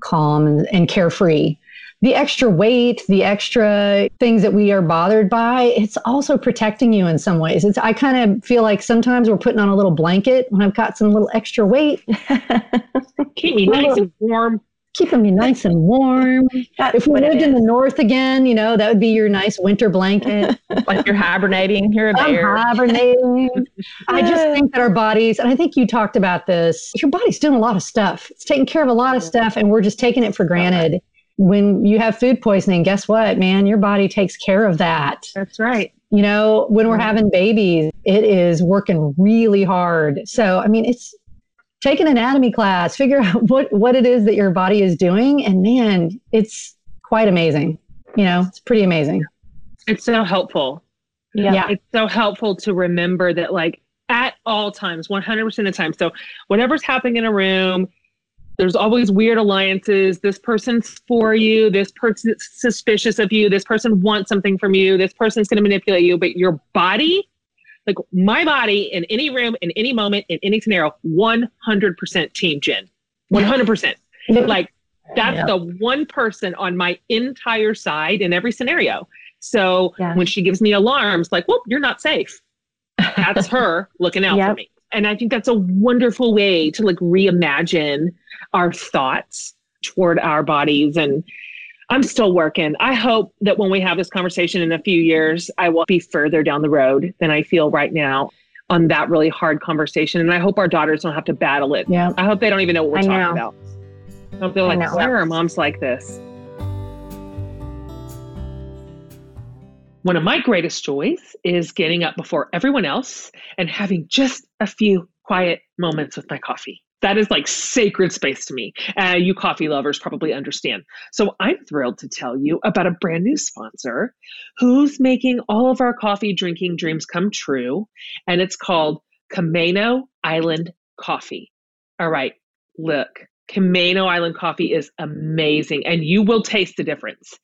calm and, and carefree. the extra weight, the extra things that we are bothered by, it's also protecting you in some ways. It's I kind of feel like sometimes we're putting on a little blanket when I've got some little extra weight. [LAUGHS] Keep me nice and warm. Keeping me nice and warm. That's if we lived in the north again, you know, that would be your nice winter blanket. [LAUGHS] like you're hibernating. A I'm hibernating. I just [LAUGHS] think that our bodies, and I think you talked about this, your body's doing a lot of stuff. It's taking care of a lot of stuff, and we're just taking it for granted. When you have food poisoning, guess what, man? Your body takes care of that. That's right. You know, when we're having babies, it is working really hard. So, I mean, it's take an anatomy class, figure out [LAUGHS] what, what it is that your body is doing. And man, it's quite amazing. You know, it's pretty amazing. It's so helpful. Yeah. It's so helpful to remember that, like, at all times, 100% of the time. So, whatever's happening in a room, there's always weird alliances. This person's for you. This person's suspicious of you. This person wants something from you. This person's going to manipulate you. But your body, like my body, in any room, in any moment, in any scenario, 100% team Jen. 100%. like that's Yeah. the one person on my entire side in every scenario. So Yeah. when she gives me alarms, like, "Whoop, you're not safe," that's her [LAUGHS] looking out for me. And I think that's a wonderful way to like reimagine our thoughts toward our bodies. And I'm still working. I hope that when we have this conversation in a few years, I will be further down the road than I feel right now on that really hard conversation. And I hope our daughters don't have to battle it. Yeah. I hope they don't even know what we're I talking know. about. I hope they're I like, know. why are our moms like this? One of my greatest joys is getting up before everyone else and having just a few quiet moments with my coffee. That is like sacred space to me. Uh, you coffee lovers probably understand. So I'm thrilled to tell you about a brand new sponsor who's making all of our coffee drinking dreams come true. And it's called Camano Island Coffee. All right, look, Camano Island coffee is amazing and you will taste the difference.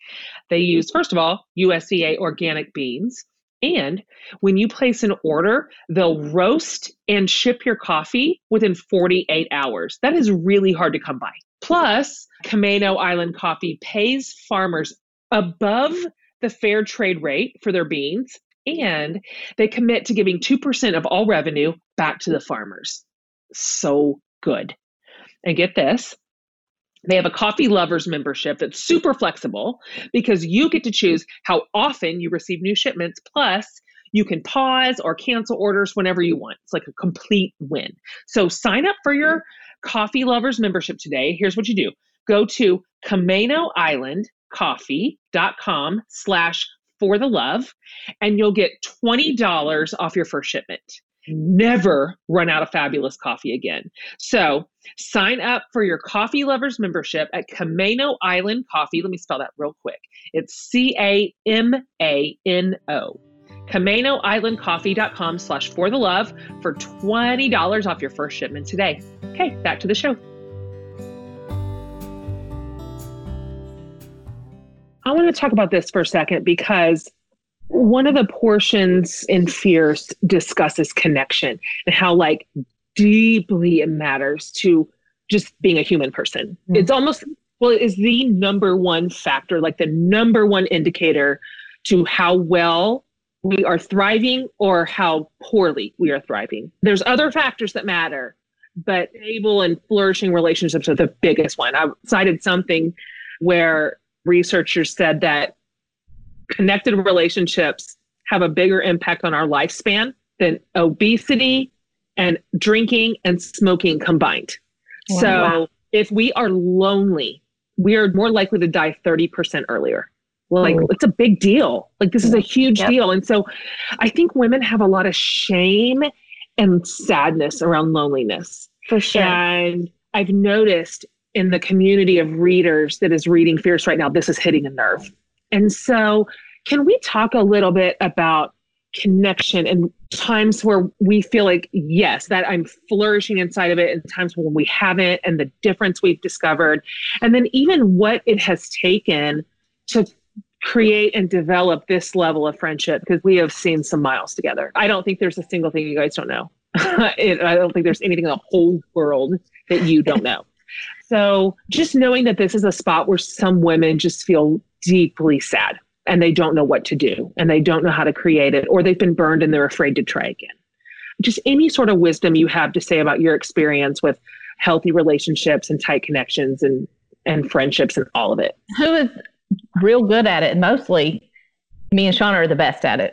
They use, first of all, USDA organic beans. And when you place an order, they'll roast and ship your coffee within 48 hours. That is really hard to come by. Plus, Camano Island Coffee pays farmers above the fair trade rate for their beans, and they commit to giving 2% of all revenue back to the farmers. So good. And get this they have a coffee lovers membership that's super flexible because you get to choose how often you receive new shipments. Plus, you can pause or cancel orders whenever you want. It's like a complete win. So sign up for your coffee lovers membership today. Here's what you do go to CamanoIslandCoffee.com slash for the love, and you'll get $20 off your first shipment. Never run out of fabulous coffee again. So sign up for your coffee lovers membership at Camano Island Coffee. Let me spell that real quick. It's C A M A N O. CamanoIslandCoffee.com slash for the love for $20 off your first shipment today. Okay, back to the show. I want to talk about this for a second because one of the portions in Fierce discusses connection and how like deeply it matters to just being a human person. Mm. It's almost well, it is the number one factor, like the number one indicator to how well we are thriving or how poorly we are thriving. There's other factors that matter, but stable and flourishing relationships are the biggest one. I cited something where researchers said that connected relationships have a bigger impact on our lifespan than obesity and drinking and smoking combined. Wow. So if we are lonely, we are more likely to die 30% earlier. Like Oh. it's a big deal. Like this is a huge Yep. deal. And so I think women have a lot of shame and sadness around loneliness. For sure. And I've noticed in the community of readers that is reading Fierce right now, this is hitting a nerve. And so, can we talk a little bit about connection and times where we feel like, yes, that I'm flourishing inside of it, and times when we haven't, and the difference we've discovered, and then even what it has taken to create and develop this level of friendship because we have seen some miles together. I don't think there's a single thing you guys don't know. [LAUGHS] it, I don't think there's anything in the whole world that you don't know. [LAUGHS] So just knowing that this is a spot where some women just feel deeply sad and they don't know what to do and they don't know how to create it or they've been burned and they're afraid to try again. Just any sort of wisdom you have to say about your experience with healthy relationships and tight connections and and friendships and all of it. Who is real good at it? Mostly me and Shauna are the best at it.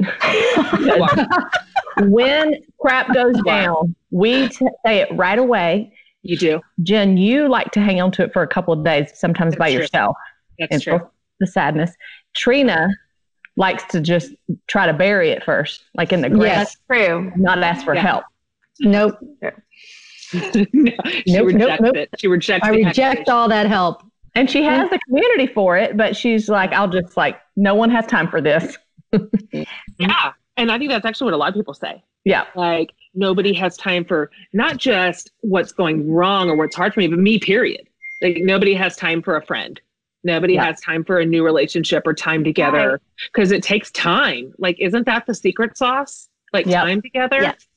[LAUGHS] when crap goes down, we t- say it right away. You do. Jen, you like to hang on to it for a couple of days, sometimes That's by true. yourself. That's and true. Feel the sadness. Trina likes to just try to bury it first, like in the ground, Yes. True. not ask for Yeah. help. Nope. no, [LAUGHS] she Nope, rejects nope, nope. it. She rejects I reject accusation. all that help. And she has the community for it, but she's like, I'll just like, no one has time for this. [LAUGHS] Yeah. And I think that's actually what a lot of people say. Yeah. Like nobody has time for not just what's going wrong or what's hard for me, but me, period. Like nobody has time for a friend. Nobody Yeah. has time for a new relationship or time together because it takes time. Like, isn't that the secret sauce? Like Yep. time together? Yes.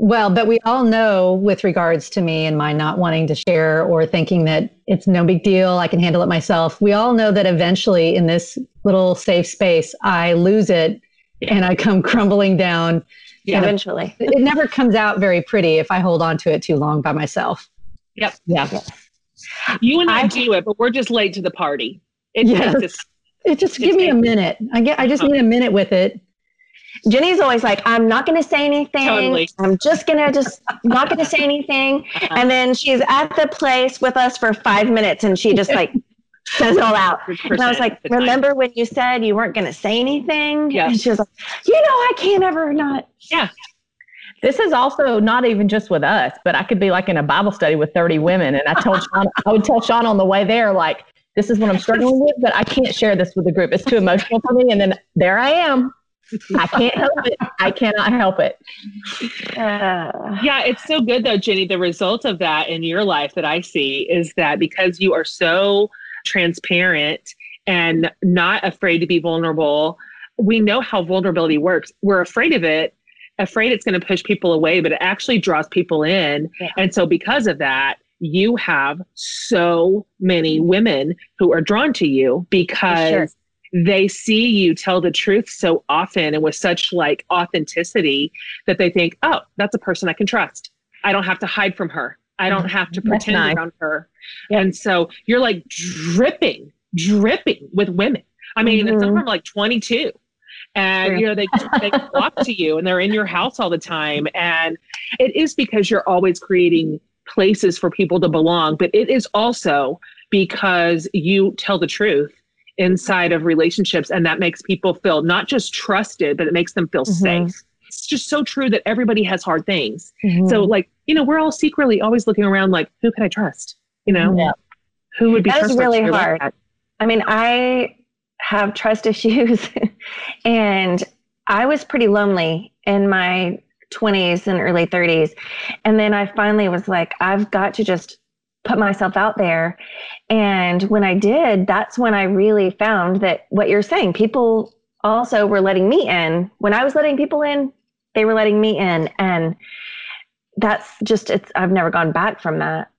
Well, but we all know with regards to me and my not wanting to share or thinking that it's no big deal, I can handle it myself. We all know that eventually in this little safe space, I lose it and I come crumbling down. Yeah. Eventually. It never comes out very pretty if I hold on to it too long by myself. Yep. Yeah. You and I, I- do it, but we're just late to the party. It Yes. us- It just give me a minute. I get I just uh-huh. need a minute with it. Jenny's always like, I'm not going to say anything. Totally. I'm just going to just not going to say anything. Uh-huh. And then she's at the place with us for five minutes and she just like [LAUGHS] says it all out. And I was like, of the time. remember when you said you weren't going to say anything? Yeah. And she was like, you know, I can't ever not. This is also not even just with us, but I could be like in a Bible study with 30 women. And I told Sean, I would tell Sean on the way there, like, this is what I'm struggling with, but I can't share this with the group. It's too emotional for me. And then there I am. I can't help it. I cannot help it. Uh, Yeah, it's so good though, Jenny. The result of that in your life that I see is that because you are so transparent and not afraid to be vulnerable, we know how vulnerability works. We're afraid of it, afraid it's going to push people away, but it actually draws people in. Yeah. And so, because of that, you have so many women who are drawn to you because Sure. they see you tell the truth so often and with such like authenticity that they think, oh, that's a person I can trust. I don't have to hide from her. I don't have to pretend nice. around her. And so you're like dripping, dripping with women. I mean, Mhm. some of them are like 22. And True. you know they they [LAUGHS] flock to you, and they're in your house all the time. And it is because you're always creating places for people to belong, but it is also because you tell the truth inside of relationships, and that makes people feel not just trusted, but it makes them feel Mhm. safe. It's just so true that everybody has hard things. Mm-hmm. So, like, you know, we're all secretly always looking around, like, who can I trust? You know, Yeah. who would be That is really hard. I mean, I have trust [LAUGHS] issues and I was pretty lonely in my 20s and early 30s. And then I finally was like, I've got to just put myself out there. And when I did, that's when I really found that what you're saying, people also were letting me in. When I was letting people in, they were letting me in. And that's just, it's, I've never gone back from that.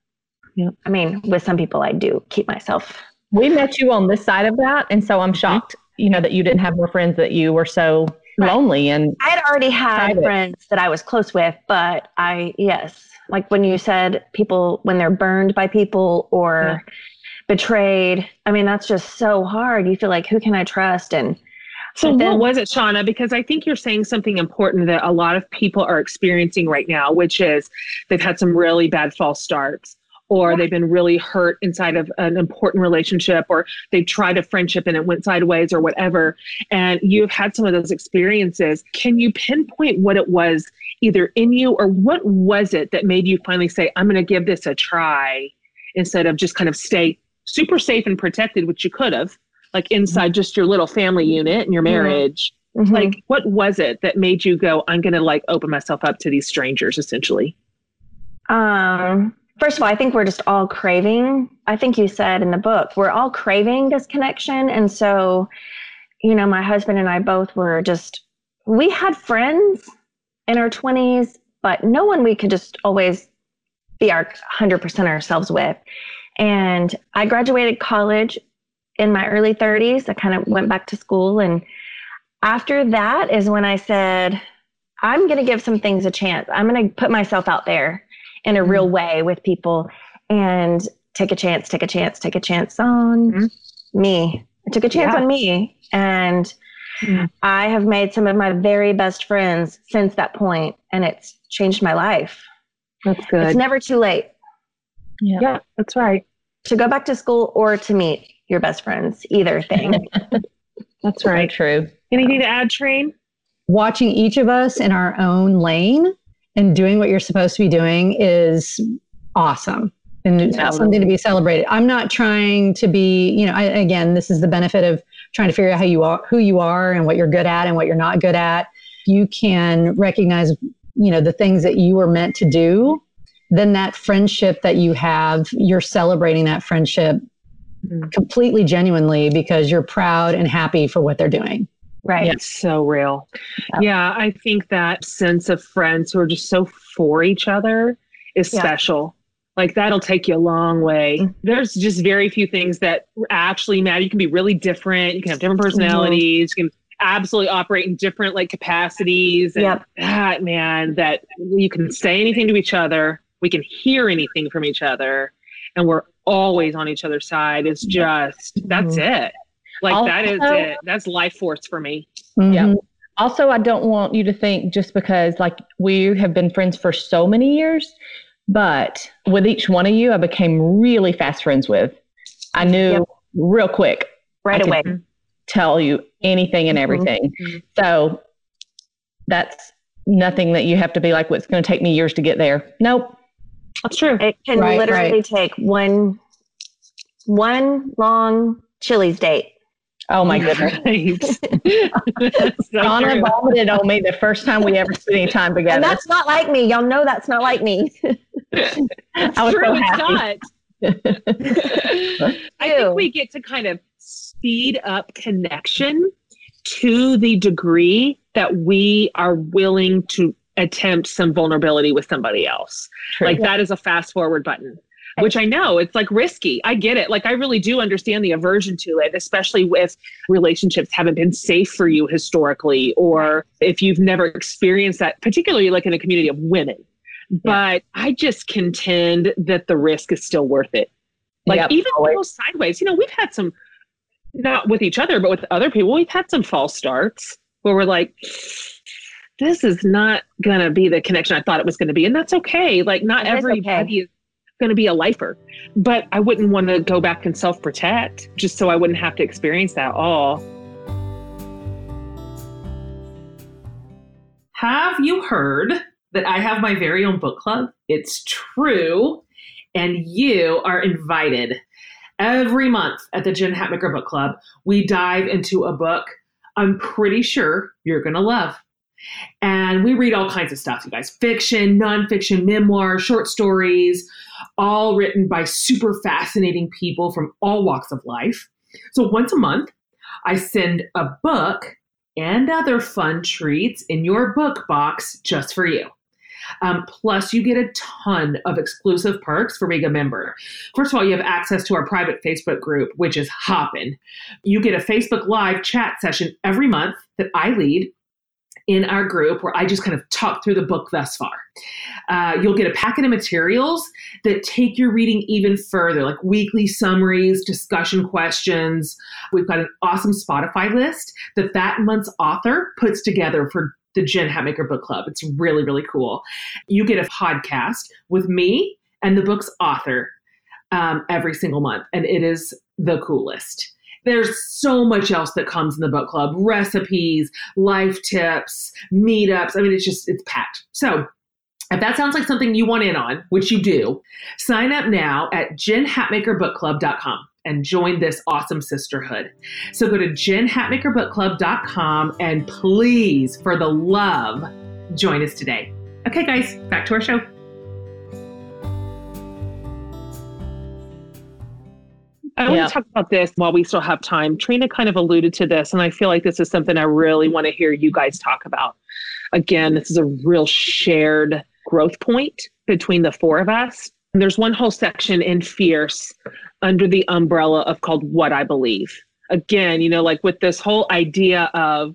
I mean, with some people, I do keep myself We met you on this side of that. And so I'm mm-hmm. shocked, you know, that you didn't have more friends, that you were so Right. lonely. And I had already had Private. friends that I was close with, but I, yes, like when you said people, when they're burned by people or betrayed, I mean, that's just so hard. You feel like, who can I trust? And So, then- what was it, Shauna? Because I think you're saying something important that a lot of people are experiencing right now, which is they've had some really bad false starts, or they've been really hurt inside of an important relationship, or they've tried a friendship and it went sideways, or whatever. And you've had some of those experiences. Can you pinpoint what it was, either in you, or what was it that made you finally say, I'm going to give this a try, instead of just kind of stay super safe and protected, which you could have? like inside just your little family unit and your Mhm. marriage Mhm. like what was it that made you go i'm going to like open myself up to these strangers essentially Um, first of all, I think we're just all craving. I think you said in the book, we're all craving this connection. And so, you know, my husband and I both were just, we had friends in our 20s, but no one we could just always be our 100% ourselves with. And I graduated college in my early 30s. I kind of went back to school. And after that is when I said, I'm going to give some things a chance. I'm going to put myself out there in a real mm-hmm. way with people and take a chance, take a chance, take a chance on mm-hmm. me. I took a chance yeah. on me. And mm-hmm. I have made some of my very best friends since that point, and it's changed my life. That's good. It's never too late. Yeah, yeah that's right. To go back to school or to meet your best friends, either thing. [LAUGHS] that's right. True. Anything to add, Train? Watching each of us in our own lane and doing what you're supposed to be doing is awesome and something to be celebrated. I'm not trying to be, you know, I, again, this is the benefit of trying to figure out how you are, who you are, and what you're good at and what you're not good at. You can recognize, you know, the things that you were meant to do. Then that friendship that you have, you're celebrating that friendship mm-hmm. completely genuinely because you're proud and happy for what they're doing. Right. Yeah, so real. Yep. Yeah, I think that sense of friends who are just so for each other is yeah. special. Like that'll take you a long way. Mm-hmm. There's just very few things that actually matter. You can be really different. You can have different personalities. Mm-hmm. You can absolutely operate in different like capacities. And yep. that man, that you can say anything to each other. We can hear anything from each other, and we're always on each other's side. It's just that's mm-hmm. it. Like also, that is it. That's life force for me. Mm-hmm. Yeah. Also, I don't want you to think just because like we have been friends for so many years, but with each one of you, I became really fast friends with. I knew yep. real quick. Right away. Tell you anything and mm-hmm. everything. Mm-hmm. So that's nothing that you have to be like, what's going to take me years to get there. Nope. That's true. It can right, literally right. take one one long Chili's date Oh my [LAUGHS] goodness. [LAUGHS] [LAUGHS] Donna vomited on me the first time we ever spent any time together. And that's not like me. Y'all know that's not like me. I was true, so happy. I think we get to kind of speed up connection to the degree that we are willing to attempt some vulnerability with somebody else. True. Like yeah. that is a fast forward button which I know it's like risky. I get it. Like I really do understand the aversion to it, especially if relationships haven't been safe for you historically, or if you've never experienced that, particularly like in a community of women. But yeah. I just contend that the risk is still worth it. Like yep, even always. sideways, you know, we've had some, not with each other, but with other people, we've had some false starts where we're like, this is not going to be the connection I thought it was going to be. And that's okay. Like, not everybody okay. is going to be a lifer. But I wouldn't want to go back and self protect just so I wouldn't have to experience that all. Have you heard that I have my very own book club? It's true. And you are invited every month at the Jen Hatmaker Book Club. We dive into a book I'm pretty sure you're going to love. And we read all kinds of stuff, you guys fiction, nonfiction, memoir, short stories, all written by super fascinating people from all walks of life. So once a month, I send a book and other fun treats in your book box just for you. Um, plus, you get a ton of exclusive perks for being a member. First of all, you have access to our private Facebook group, which is Hoppin'. You get a Facebook Live chat session every month that I lead in our group where I just kind of talk through the book thus far. Uh, you'll get a packet of materials that take your reading even further, like weekly summaries, discussion questions. We've got an awesome Spotify list that that month's author puts together for the Jen Hatmaker Book Club. It's really, really cool. You get a podcast with me and the book's author um, every single month, and it is the coolest. There's so much else that comes in the book club recipes, life tips, meetups. I mean, it's just, it's packed. So if that sounds like something you want in on, which you do, sign up now at jenhatmakerbookclub.com and join this awesome sisterhood. So go to jenhatmakerbookclub.com and please, for the love, join us today. Okay, guys, back to our show. I want to talk about this while we still have time. Trina kind of alluded to this, and I feel like this is something I really want to hear you guys talk about. Again, this is a real shared growth point between the four of us. And there's one whole section in Fierce under the umbrella of called What I Believe. Again, you know, like with this whole idea of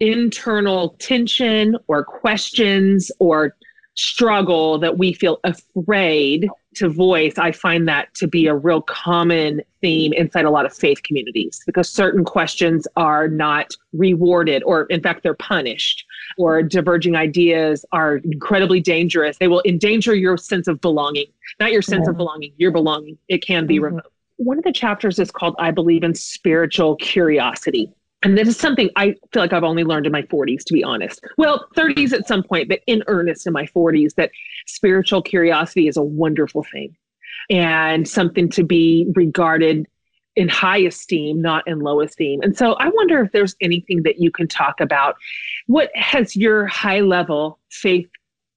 internal tension or questions or struggle that we feel afraid to voice, I find that to be a real common theme inside a lot of faith communities because certain questions are not rewarded or, in fact, they're punished or diverging ideas are incredibly dangerous. They will endanger your sense of belonging, not your sense yeah. of belonging, your belonging. It can be mm-hmm. removed. One of the chapters is called I Believe in Spiritual Curiosity. And this is something I feel like I've only learned in my 40s, to be honest. Well, 30s at some point, but in earnest in my 40s, that spiritual curiosity is a wonderful thing and something to be regarded in high esteem, not in low esteem. And so I wonder if there's anything that you can talk about. What has your high level faith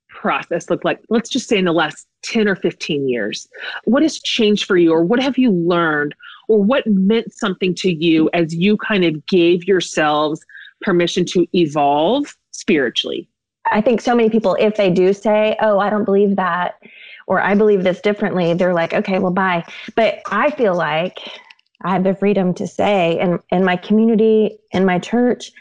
process looked like? Let's just say in the last 10 or 15 years. What has changed for you, or what have you learned, or what meant something to you as you kind of gave yourselves permission to evolve spiritually? I think so many people, if they do say, Oh, I don't believe that, or I believe this differently, they're like, Okay, well, bye. But I feel like I have the freedom to say, in, in my community, in my church,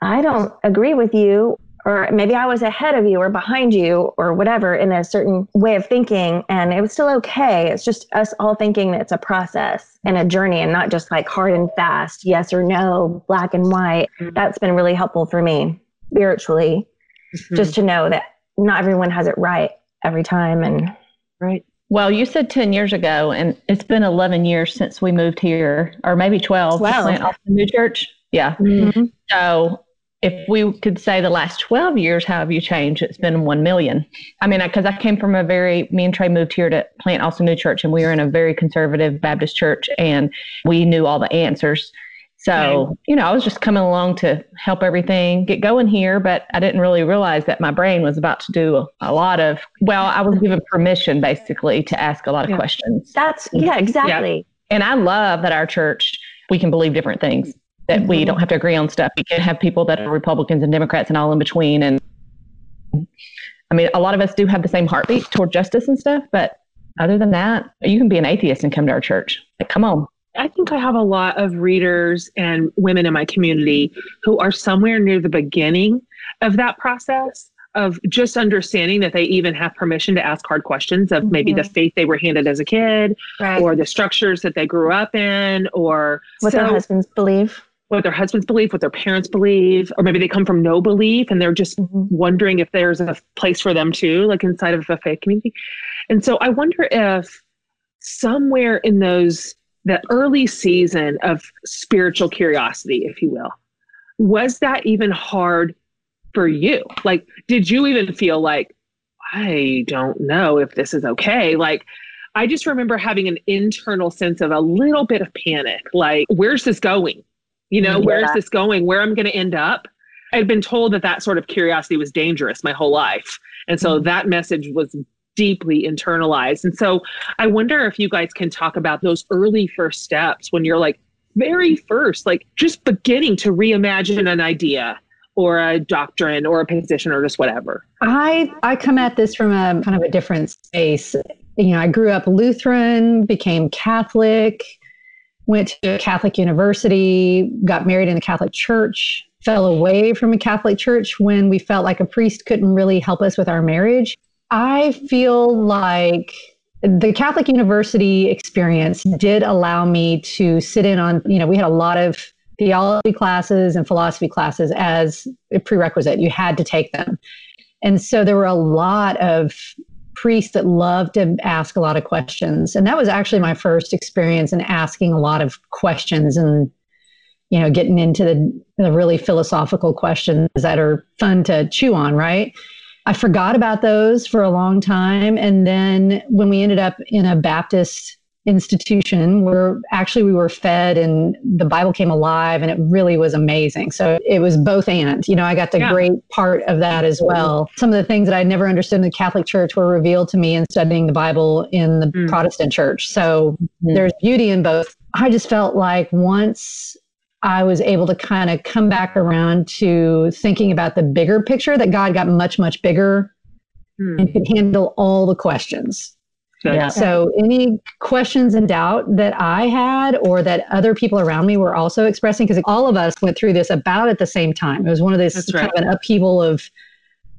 I don't agree with you or maybe I was ahead of you or behind you or whatever in a certain way of thinking. And it was still okay. It's just us all thinking that it's a process and a journey and not just like hard and fast, yes or no, black and white. Mm-hmm. That's been really helpful for me spiritually, mm-hmm. just to know that not everyone has it right every time. And right. Well, you said 10 years ago, and it's been 11 years since we moved here, or maybe 12. 12. Plant Austin New Church. Yeah. Mm-hmm. So if we could say the last 12 years, how have you changed? It's been 1 million. I mean, because I came from a very, me and Trey moved here to plant Austin New Church, and we were in a very conservative Baptist church, and we knew all the answers. So, right. you know, I was just coming along to help everything get going here, but I didn't really realize that my brain was about to do a, a lot of, well, I was given permission basically to ask a lot of yeah. questions. That's, yeah, exactly. Yeah. And I love that our church, we can believe different things that mm-hmm. we don't have to agree on stuff. We can have people that are Republicans and Democrats and all in between. And I mean, a lot of us do have the same heartbeat toward justice and stuff, but other than that, you can be an atheist and come to our church. Like, come on. I think I have a lot of readers and women in my community who are somewhere near the beginning of that process of just understanding that they even have permission to ask hard questions of mm-hmm. maybe the mm-hmm. faith they were handed as a kid right. or the structures that they grew up in or what so, their husbands believe what their husbands believe, what their parents believe, or maybe they come from no belief and they're just mm-hmm. wondering if there's a place for them too, like inside of a faith community. And so I wonder if somewhere in those, the early season of spiritual curiosity, if you will, was that even hard for you? Like, did you even feel like, I don't know if this is okay? Like, I just remember having an internal sense of a little bit of panic like, where's this going? You know, yeah. where's this going? Where I'm going to end up? I'd been told that that sort of curiosity was dangerous my whole life. And so mm-hmm. that message was deeply internalized. And so I wonder if you guys can talk about those early first steps when you're like, very first, like just beginning to reimagine an idea or a doctrine or a position or just whatever. I I come at this from a kind of a different space. You know, I grew up Lutheran, became Catholic, went to a Catholic university, got married in a Catholic church, fell away from a Catholic church when we felt like a priest couldn't really help us with our marriage. I feel like the Catholic university experience did allow me to sit in on, you know, we had a lot of theology classes and philosophy classes as a prerequisite. You had to take them. And so there were a lot of priests that loved to ask a lot of questions. And that was actually my first experience in asking a lot of questions and, you know, getting into the, the really philosophical questions that are fun to chew on, right? I forgot about those for a long time. And then when we ended up in a Baptist institution where actually we were fed and the Bible came alive and it really was amazing. So it was both and. You know, I got the yeah. great part of that as well. Some of the things that I never understood in the Catholic Church were revealed to me in studying the Bible in the mm. Protestant church. So mm. there's beauty in both. I just felt like once I was able to kind of come back around to thinking about the bigger picture that God got much, much bigger Hmm. and could handle all the questions. Yeah. So, any questions and doubt that I had or that other people around me were also expressing, because all of us went through this about at the same time. It was one of these That's kind right. of an upheaval of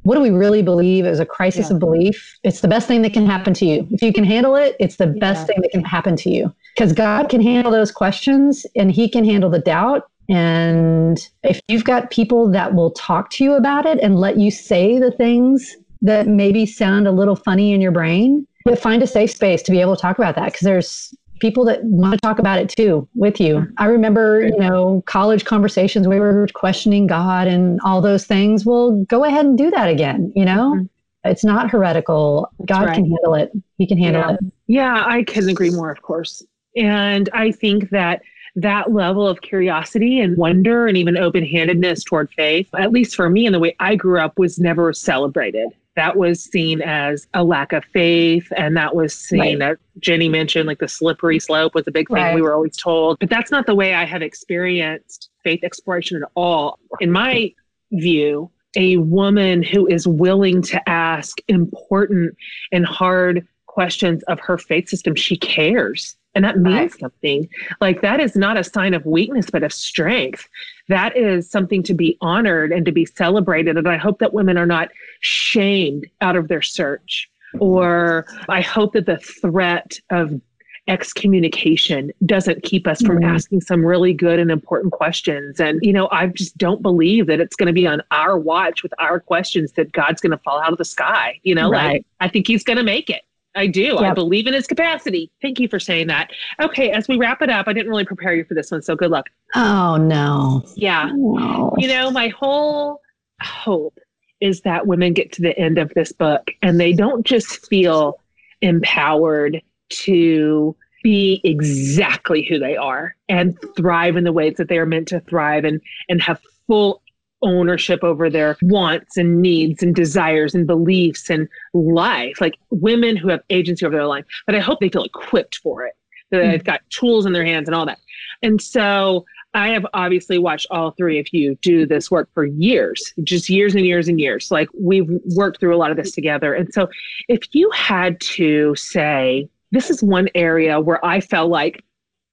what do we really believe? It was a crisis Yeah. of belief. It's the best thing that can happen to you. If you can handle it, it's the best thing that can happen to you because God can handle those questions and He can handle the doubt. And if you've got people that will talk to you about it and let you say the things that maybe sound a little funny in your brain, but find a safe space to be able to talk about that because there's people that want to talk about it too with you. I remember, you know, college conversations we were questioning God and all those things. Well, go ahead and do that again, you know? Mhm. It's not heretical. God right. can handle it. He can handle Yeah. it. Yeah, I couldn't agree more, of course. And I think that that level of curiosity and wonder and even open handedness toward faith, at least for me and the way I grew up, was never celebrated. That was seen as a lack of faith. And that was seen, as Jenny mentioned, like the slippery slope was a big thing Right. we were always told. But that's not the way I have experienced faith exploration at all. In my view, a woman who is willing to ask important and hard questions of her faith system, she cares. And that means Right. something. Like that is not a sign of weakness, but of strength. That is something to be honored and to be celebrated. And I hope that women are not shamed out of their search. Or I hope that the threat of excommunication doesn't keep us from Mhm. asking some really good and important questions. And, you know, I just don't believe that it's going to be on our watch with our questions that God's going to fall out of the sky. You know, like I think he's going to make it. I do. I believe in his capacity. Thank you for saying that. Okay, as we wrap it up, I didn't really prepare you for this one, so good luck. Oh, no. Yeah. No. You know, my whole hope is that women get to the end of this book and they don't just feel empowered to be exactly who they are and thrive in the ways that they are meant to thrive and and have full ownership over their wants and needs and desires and beliefs and life like women who have agency over their life but i hope they feel equipped for it that mm. they've got tools in their hands and all that and so I have obviously watched all three of you do this work for years, just years and years and years. Like we've worked through a lot of this together. And so if you had to say, this is one area where I felt like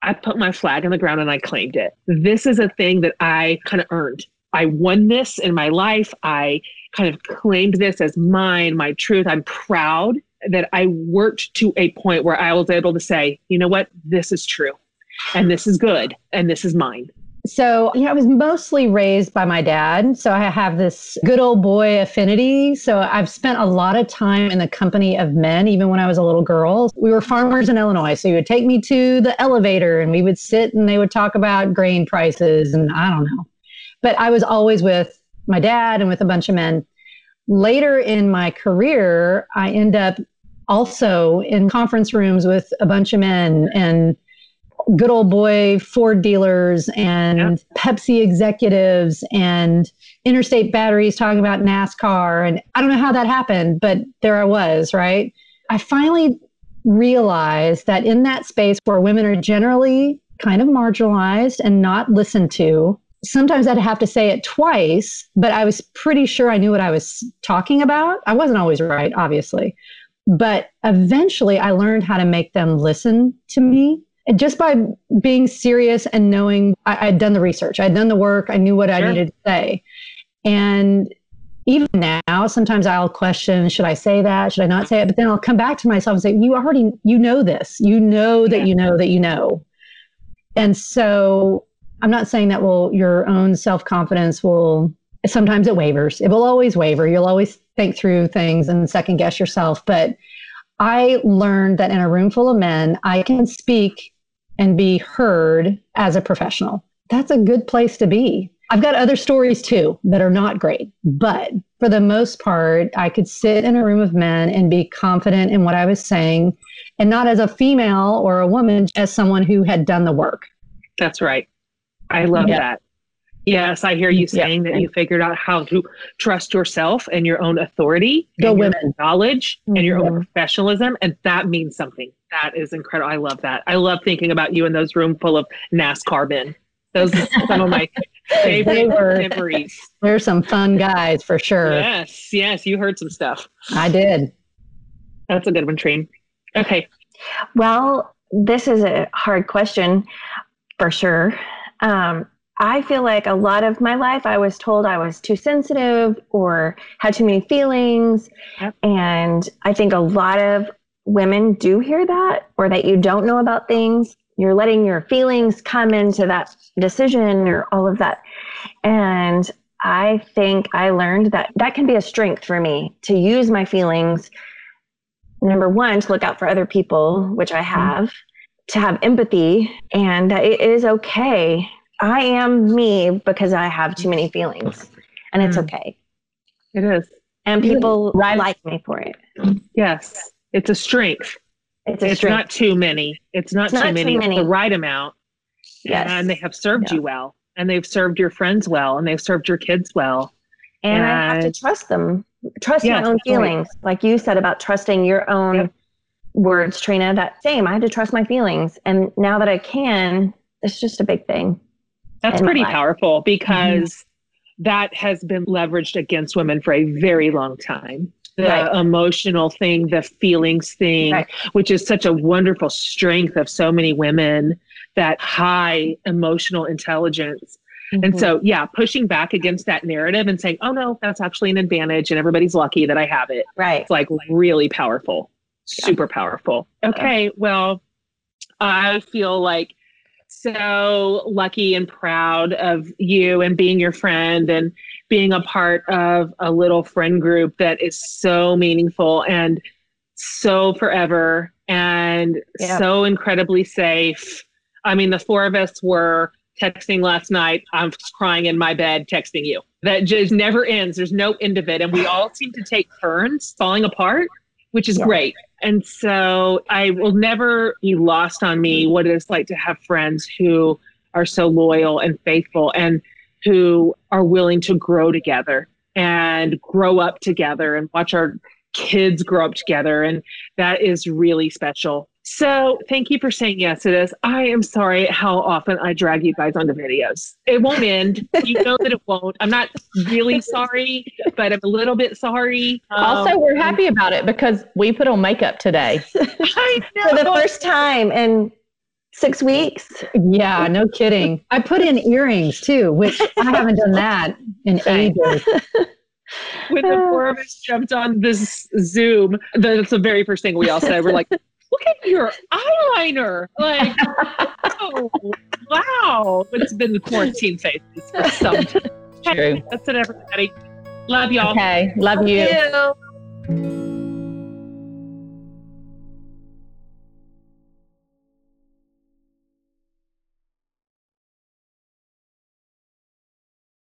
I put my flag on the ground and I claimed it. This is a thing that I kind of earned. I won this in my life. I kind of claimed this as mine, my truth. I'm proud that I worked to a point where I was able to say, you know what, this is true and this is good and this is mine. So, you know, I was mostly raised by my dad. So I have this good old boy affinity. So I've spent a lot of time in the company of men, even when I was a little girl. We were farmers in Illinois. So he would take me to the elevator and we would sit and they would talk about grain prices and I don't know. But I was always with my dad and with a bunch of men. Later in my career, I end up also in conference rooms with a bunch of men and good old boy Ford dealers and Yeah. Pepsi executives and interstate batteries talking about NASCAR. And I don't know how that happened, but there I was, right? I finally realized that in that space where women are generally kind of marginalized and not listened to, sometimes I'd have to say it twice, but I was pretty sure I knew what I was talking about. I wasn't always right, obviously. But eventually I learned how to make them listen to me and just by being serious and knowing I, I'd done the research, I'd done the work, I knew what I needed to say. And even now, sometimes I'll question, should I say that? Should I not say it? But then I'll come back to myself and say, you already, you know this. You know that Yeah. you know that you know. And so I'm not saying that will your own self-confidence will sometimes it wavers. It will always waver. You'll always think through things and second guess yourself. But I learned that in a room full of men, I can speak and be heard as a professional. That's a good place to be. I've got other stories too that are not great, but for the most part, I could sit in a room of men and be confident in what I was saying, and not as a female or a woman, as someone who had done the work. That's right. I love Yeah. that. Yes, I hear you Yeah. saying that you figured out how to trust yourself and your own authority, Go and your women. knowledge, and your own Mhm. professionalism, and that means something. That is incredible. I love that. I love thinking about you in those room full of NASCAR men. Those are some of my [LAUGHS] favorite memories. They're some fun guys for sure. Yes, yes, you heard some stuff. I did. That's a good one, Train. Okay. Well, this is a hard question for sure. Um, I feel like a lot of my life I was told I was too sensitive or had too many feelings. Yep. And I think a lot of women do hear that or that you don't know about things. You're letting your feelings come into that decision or all of that. And I think I learned that that can be a strength for me to use my feelings. Number one, to look out for other people, which I have, to have empathy, and that it is okay. I am me because I have too many feelings, and it's Mm. okay. It is. And people Right. like me for it. Yes. It's a strength. It's a It's strength. not too many. It's not, It's too, not too many. many. It's the right amount. Yes. And they have served Yeah. you well. And they've served your friends well. And they've served your kids well. and I have to trust them. Trust Yes, my own right. feelings. Like you said about trusting your own Yep. Words, Trina, that same. I had to trust my feelings. And now that I can, it's just a big thing. That's pretty life. powerful because that has been leveraged against women for a very long time. The Right. emotional thing, the feelings thing, Right. which is such a wonderful strength of so many women, that high emotional intelligence. Mm-hmm. And so, yeah, pushing back against that narrative and saying, oh, no, that's actually an advantage and everybody's lucky that I have it. right. It's like really powerful, super powerful. Okay, well, I feel like so lucky and proud of you and being your friend and being a part of a little friend group that is so meaningful and so forever and Yep. so incredibly safe. I mean, the four of us were texting last night. I'm crying in my bed, texting you. That just never ends. There's no end of it. And we all seem to take turns falling apart, which is Yeah. great. And so I will never be lost on me what it's like to have friends who are so loyal and faithful and who are willing to grow together and grow up together and watch our kids grow up together. And that is really special. So thank you for saying yes to this. I am sorry how often I drag you guys onto videos. It won't end. You know that it won't. I'm not really sorry, but I'm a little bit sorry. Also, Um, we're happy about it because we put on makeup today. [LAUGHS] I know. For the first time in six weeks. Yeah, no kidding. I put in earrings too, which I haven't done that in [LAUGHS] ages. when the four of us jumped on this Zoom, that's the very first thing we all said. We're like, look at your eyeliner. Like, [LAUGHS] oh, wow. It's been the quarantine phase for some [LAUGHS] time. True. That's it, everybody. Love y'all. Okay. Love you. you.